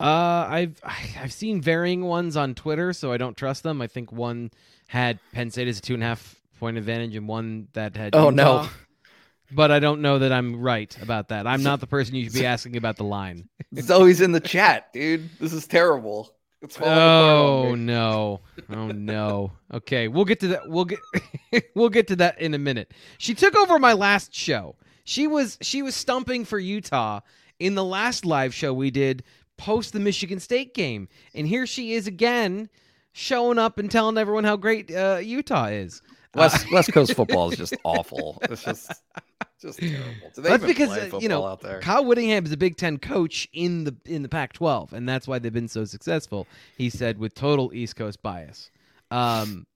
Uh, I've I've seen varying ones on Twitter, so I don't trust them. I think one had Penn State as a two and a half point advantage, and one that had Oh, no. But I don't know that I'm right about that. I'm not the person you should be asking about the line. Zoe's in the chat, dude. This is terrible. It's Oh no! Oh no! Okay, we'll get to that. We'll get we'll get to that in a minute. She took over my last show. She was she was stumping for Utah in the last live show we did post the Michigan State game, and here she is again, showing up and telling everyone how great uh, Utah is. West, West Coast football is just awful. It's just, just terrible. Do they That's even because play uh, you know out there? Kyle Whittingham is a Big Ten coach in the in the Pac-12, and that's why they've been so successful. He said with total East Coast bias. Um,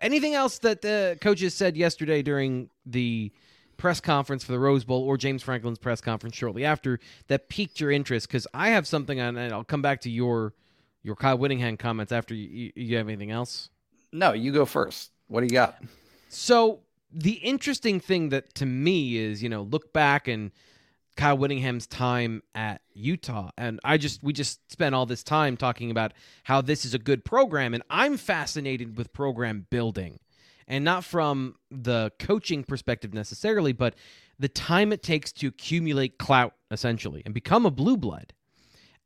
anything else that the coaches said yesterday during the press conference for the Rose Bowl or James Franklin's press conference shortly after that piqued your interest? Because I have something on, and I'll come back to your your Kyle Whittingham comments after you, you, you have anything else. No, you go first. What do you got? So the interesting thing that to me is, you know, look back and Kyle Whittingham's time at Utah, and I just we just spent all this time talking about how this is a good program, and I'm fascinated with program building, and not from the coaching perspective necessarily, but the time it takes to accumulate clout essentially and become a blue blood.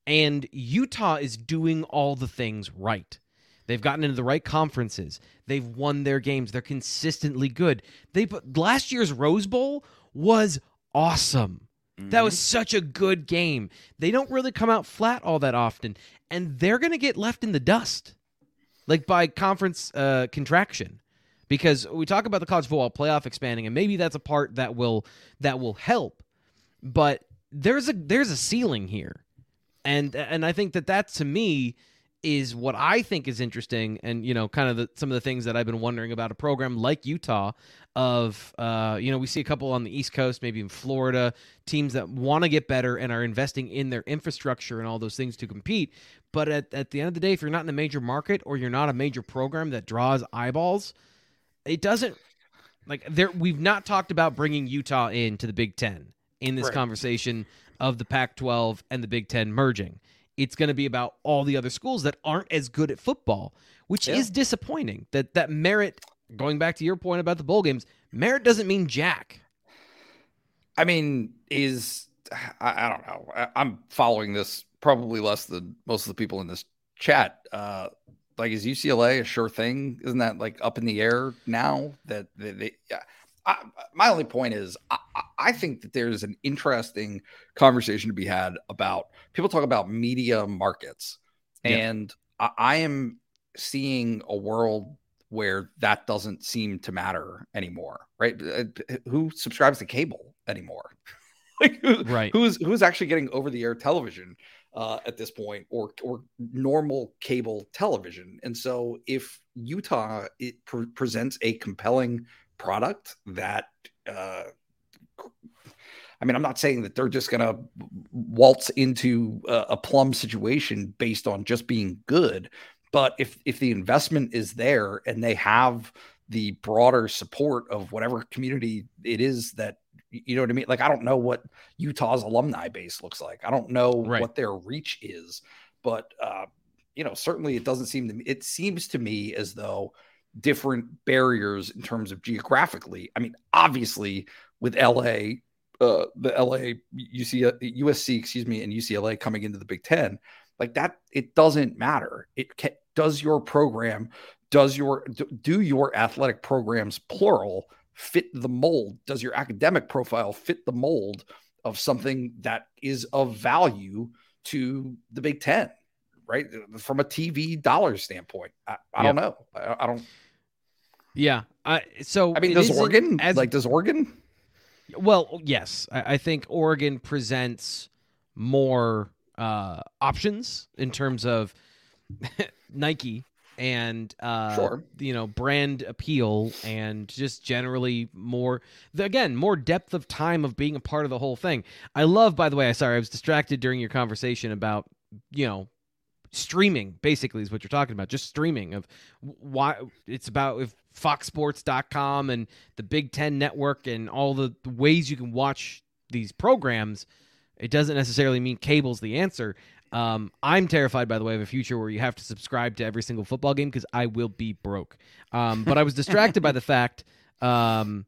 And Utah is doing all the things right. They've gotten into the right conferences. They've won their games. They're consistently good. They put last year's Rose Bowl was awesome. That was such a good game. They don't really come out flat all that often, and they're going to get left in the dust, like by conference uh, contraction, because we talk about the college football playoff expanding, and maybe that's a part that will that will help. but there's a there's a ceiling here, and and I think that that to me is what I think is interesting, and you know, kind of the, some of the things that I've been wondering about a program like Utah. Of uh, you know, we see a couple on the East Coast, maybe in Florida, teams that want to get better and are investing in their infrastructure and all those things to compete. But at, at the end of the day, if you're not in a major market or you're not a major program that draws eyeballs, it doesn't like there. We've not talked about bringing Utah into the Big Ten in this Right. conversation of the Pac-12 and the Big Ten merging. It's going to be about all the other schools that aren't as good at football, which Yeah. is disappointing. That that merit. Going back to your point about the bowl games, merit doesn't mean jack. I mean, is I, I don't know. I, I'm following this probably less than most of the people in this chat. Uh, like, is UCLA a sure thing? Isn't that like up in the air now? That they, they yeah. I, my only point is, I, I- think that there's an interesting conversation to be had about people talk about media markets, Yeah. and I, I am seeing a world where that doesn't seem to matter anymore, right? Uh, Who subscribes to cable anymore? like, who, Right. Who's who's actually getting over the air television uh, at this point, or or normal cable television? And so, if Utah it pre- presents a compelling product that. Uh, I mean, I'm not saying that they're just going to waltz into a, a plum situation based on just being good, but if if the investment is there and they have the broader support of whatever community it is that you know what I mean, like I don't know what Utah's alumni base looks like. I don't know Right. what their reach is, but uh, you know, certainly it doesn't seem to me. It seems to me as though different barriers in terms of geographically. I mean, obviously with LA, uh, the LA, UC, USC, excuse me, and UCLA coming into the Big Ten, like that, it doesn't matter. It can, does your program, does your do- do your athletic programs plural fit the mold? Does your academic profile fit the mold of something that is of value to the Big Ten? Right from a TV dollar standpoint, I, I don't know. I, I don't. Yeah. I so I mean, does Oregon as like does Oregon? Well, yes, I, I think Oregon presents more uh, options in terms of Nike and uh, Sure. you know brand appeal and just generally more again more depth of time of being a part of the whole thing. I love, by the way, I sorry I was distracted during your conversation about you know streaming basically is what you're talking about just streaming of why it's about if foxsports.com and the big 10 network and all the ways you can watch these programs it doesn't necessarily mean cable's the answer um, i'm terrified by the way of a future where you have to subscribe to every single football game because i will be broke um, but i was distracted by the fact um,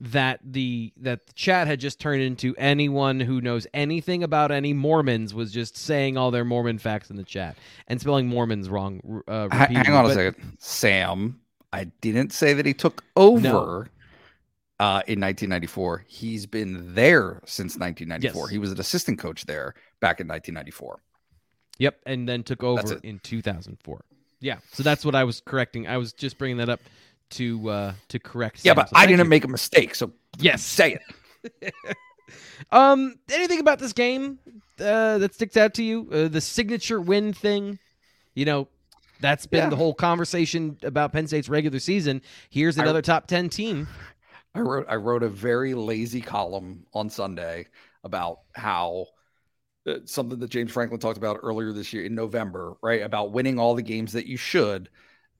that the that the chat had just turned into anyone who knows anything about any Mormons was just saying all their Mormon facts in the chat and spelling Mormons wrong. Uh, hang on a second, Sam. I didn't say that he took over uh, in 1994. He's been there since 1994. Yes. He was an assistant coach there back in 1994. Yep, and then took over in 2004. Yeah, so that's what I was correcting. I was just bringing that up to uh to correct. Yeah, Sam, but so I didn't you. make a mistake. So Yes. say it. Um, anything about this game uh, that sticks out to you? Uh, the signature win thing, you know, that's been Yeah. the whole conversation about Penn State's regular season. Here's I- another top ten team. I wrote I wrote a very lazy column on Sunday about how something that James Franklin talked about earlier this year in November, right? About winning all the games that you should,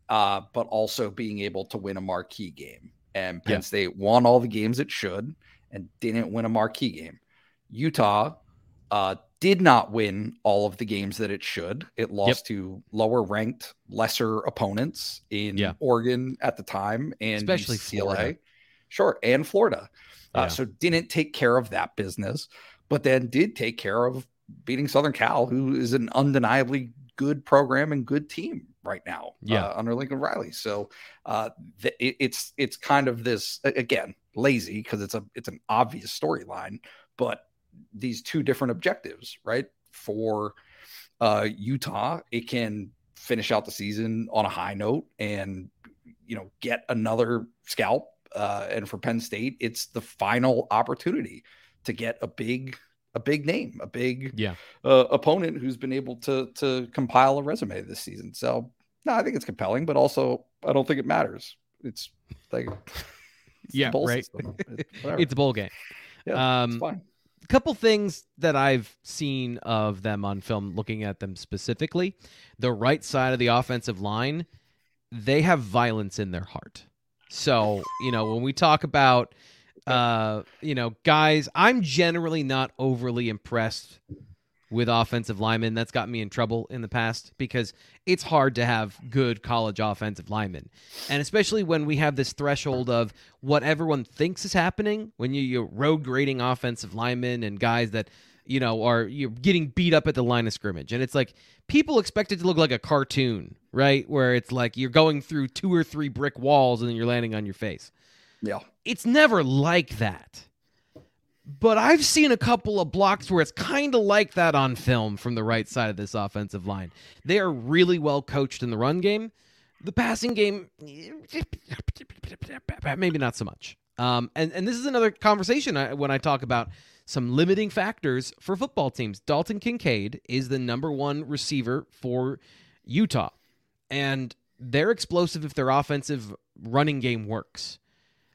uh, but also being able to win a marquee game. And Penn Yeah. State won all the games it should and didn't win a marquee game. Utah uh, did not win all of the games that it should. It lost to lower ranked, lesser opponents in Yeah. Oregon at the time and Especially UCLA. Florida. Sure, and Florida. Yeah. Uh, so didn't take care of that business, but then did take care of beating Southern Cal, who is an undeniably good program and good team right now Yeah. uh, under Lincoln Riley. So uh, th- it's it's kind of this again lazy because it's a it's an obvious storyline, but these two different objectives, right? For uh, Utah, it can finish out the season on a high note and you know get another scalp. Uh, and for Penn State, it's the final opportunity to get a big a big name, a big Yeah. uh, opponent who's been able to to compile a resume this season. So no, I think it's compelling, but also I don't think it matters. It's like it's Yeah, right. system. It- whatever. It's a bowl game. yeah, um, it's fine. couple things that I've seen of them on film, looking at them specifically. The right side of the offensive line, they have violence in their heart. So, you know, when we talk about, uh, you know, guys, I'm generally not overly impressed with offensive linemen. That's got me in trouble in the past because it's hard to have good college offensive linemen. And especially when we have this threshold of what everyone thinks is happening, when you, you're road grading offensive linemen and guys that, you know, are you're getting beat up at the line of scrimmage. And it's like people expect it to look like a cartoon, right? Where it's like you're going through two or three brick walls and then you're landing on your face Yeah. It's never like that. But I've seen a couple of blocks where it's kind of like that on film from the right side of this offensive line. They are really well coached in the run game. The passing game, maybe not so much. Um, and, and this is another conversation I, when I talk about some limiting factors for football teams. Dalton Kincaid is the number one receiver for Utah, and they're explosive if their offensive running game works.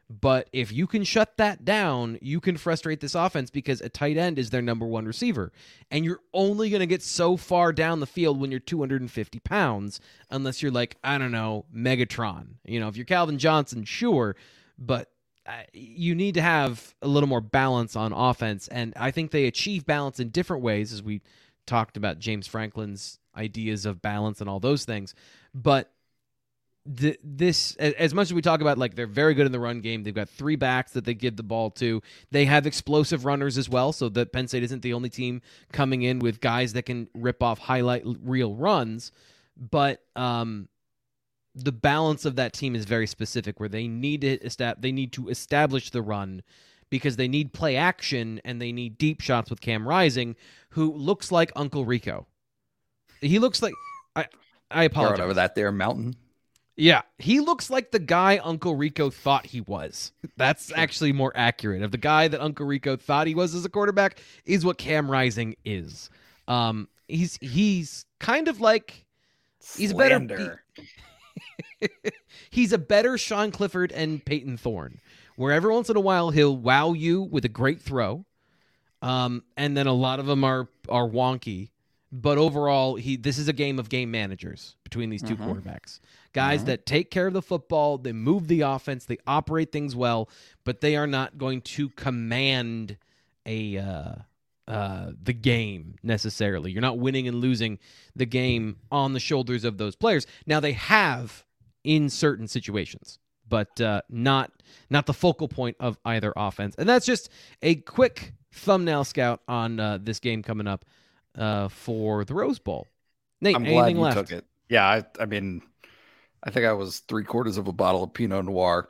But if you can shut that down, you can frustrate this offense because a tight end is their number one receiver. And you're only going to get so far down the field when you're 250 pounds, unless you're like, I don't know, Megatron. You know, if you're Calvin Johnson, sure. But uh, you need to have a little more balance on offense. And I think they achieve balance in different ways, as we talked about James Franklin's ideas of balance and all those things. But th- this as much as we talk about like they're very good in the run game they've got three backs that they give the ball to. They have explosive runners as well so that penn state isn't the only team coming in with guys that can rip off highlight real runs but um the balance of that team is very specific where they need to estab- they need to establish the run because they need play action and they need deep shots with Cam Rising who looks like Uncle Rico. He looks like I I apologize. over that there mountain. Yeah, he looks like the guy Uncle Rico thought he was. That's actually more accurate. Of the guy that Uncle Rico thought he was as a quarterback is what Cam Rising is. Um, he's he's kind of like He's a better- Slander. he's a better Sean Clifford and Payton Thorne, where every once in a while he'll wow you with a great throw, um, and then a lot of them are are wonky. But overall, he this is a game of game managers between these 2 quarterbacks. Guys that take care of the football, they move the offense, they operate things well, but they are not going to command a uh, uh, the game necessarily. You're not winning and losing the game on the shoulders of those players. Now they have in certain situations, but uh, not not the focal point of either offense. And that's just a quick thumbnail scout on uh, this game coming up uh, for the Rose Bowl. Nate, I'm glad you left? took it. Yeah, I, I mean, I think I was three quarters of a bottle of Pinot Noir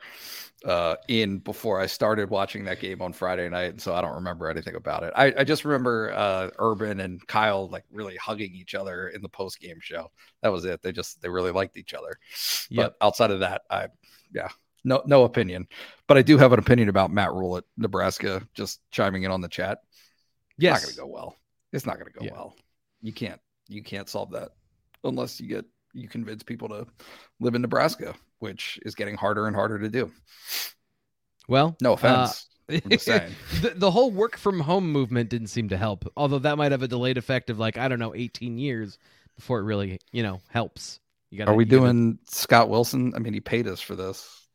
uh, in before I started watching that game on Friday night, and so I don't remember anything about it. I, I just remember uh, Urban and Kyle like really hugging each other in the post game show. That was it. They just they really liked each other. Yep. But outside of that, I yeah, no no opinion. But I do have an opinion about Matt Rhule at Nebraska. Just chiming in on the chat. Yes. It's not going to go well. It's not going to go Yeah. well. You can't you can't solve that unless you get you convince people to live in Nebraska, which is getting harder and harder to do. Well, No uh, offense. Saying. the, the whole work from home movement didn't seem to help. Although that might have a delayed effect of like I don't know, eighteen years before it really you know helps. You gotta, Are we doing Scott Wilson? I mean, he paid us for this.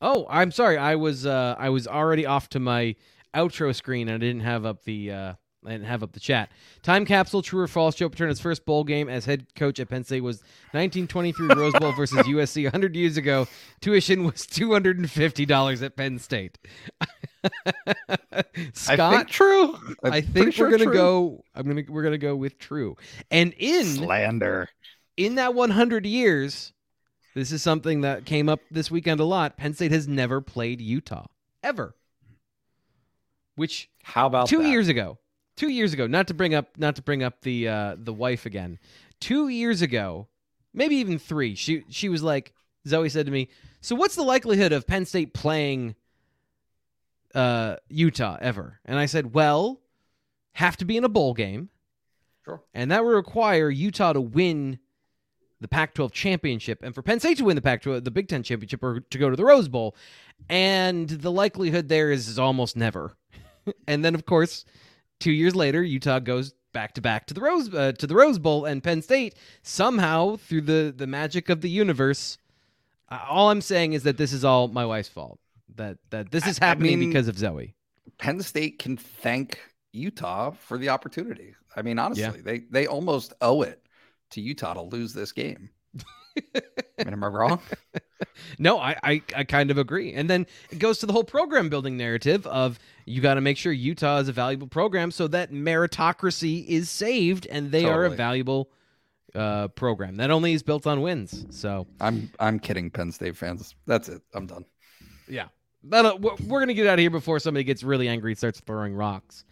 Oh, I'm sorry. I was uh I was already off to my outro screen. and I didn't have up the uh I didn't have up the chat. Time capsule, true or false? Joe Paterno's first bowl game as head coach at Penn State was 1923 Rose Bowl versus USC. 100 years ago, tuition was $250 at Penn State. I Scott, think true. I'm I think sure we're gonna true. go. I'm gonna we're gonna go with true. And in slander. in that 100 years, this is something that came up this weekend a lot. Penn State has never played Utah ever. Which How about two that? years ago, two years ago, not to bring up not to bring up the uh, the wife again. Two years ago, maybe even three. She she was like Zoe said to me. So what's the likelihood of Penn State playing uh, Utah ever. And I said, well, have to be in a bowl game. Sure. And that would require Utah to win the Pac 12 championship and for Penn State to win the Pac 12, the Big Ten championship or to go to the Rose Bowl. And the likelihood there is, is almost never. and then, of course, two years later, Utah goes back to back to the Rose uh, to the Rose Bowl, and Penn State somehow through the the magic of the universe. Uh, all I'm saying is that this is all my wife's fault. That that this is I- I happening mean- because of Zoe. Penn State can thank Utah for the opportunity. I mean, honestly, they they almost owe it to Utah to lose this game. I mean, am I wrong? No, I, I I kind of agree. And then it goes to the whole program building narrative of you got to make sure Utah is a valuable program so that meritocracy is saved and they are a valuable uh, program that only is built on wins. So I'm I'm kidding, Penn State fans. That's it. I'm done. yeah, that'll, we're, we're gonna get out of here before somebody gets really angry and starts throwing rocks.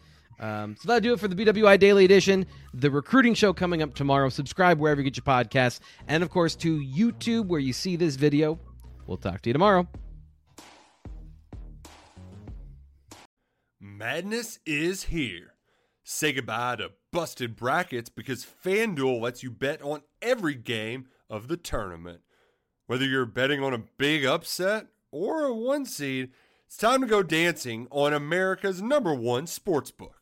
Um, so that'll do it for the BWI Daily Edition. The recruiting show coming up tomorrow. Subscribe wherever you get your podcasts, and of course to YouTube where you see this video. We'll talk to you tomorrow. Madness is here. Say goodbye to busted brackets because FanDuel lets you bet on every game of the tournament. Whether you're betting on a big upset or a one seed, it's time to go dancing on America's number one sportsbook.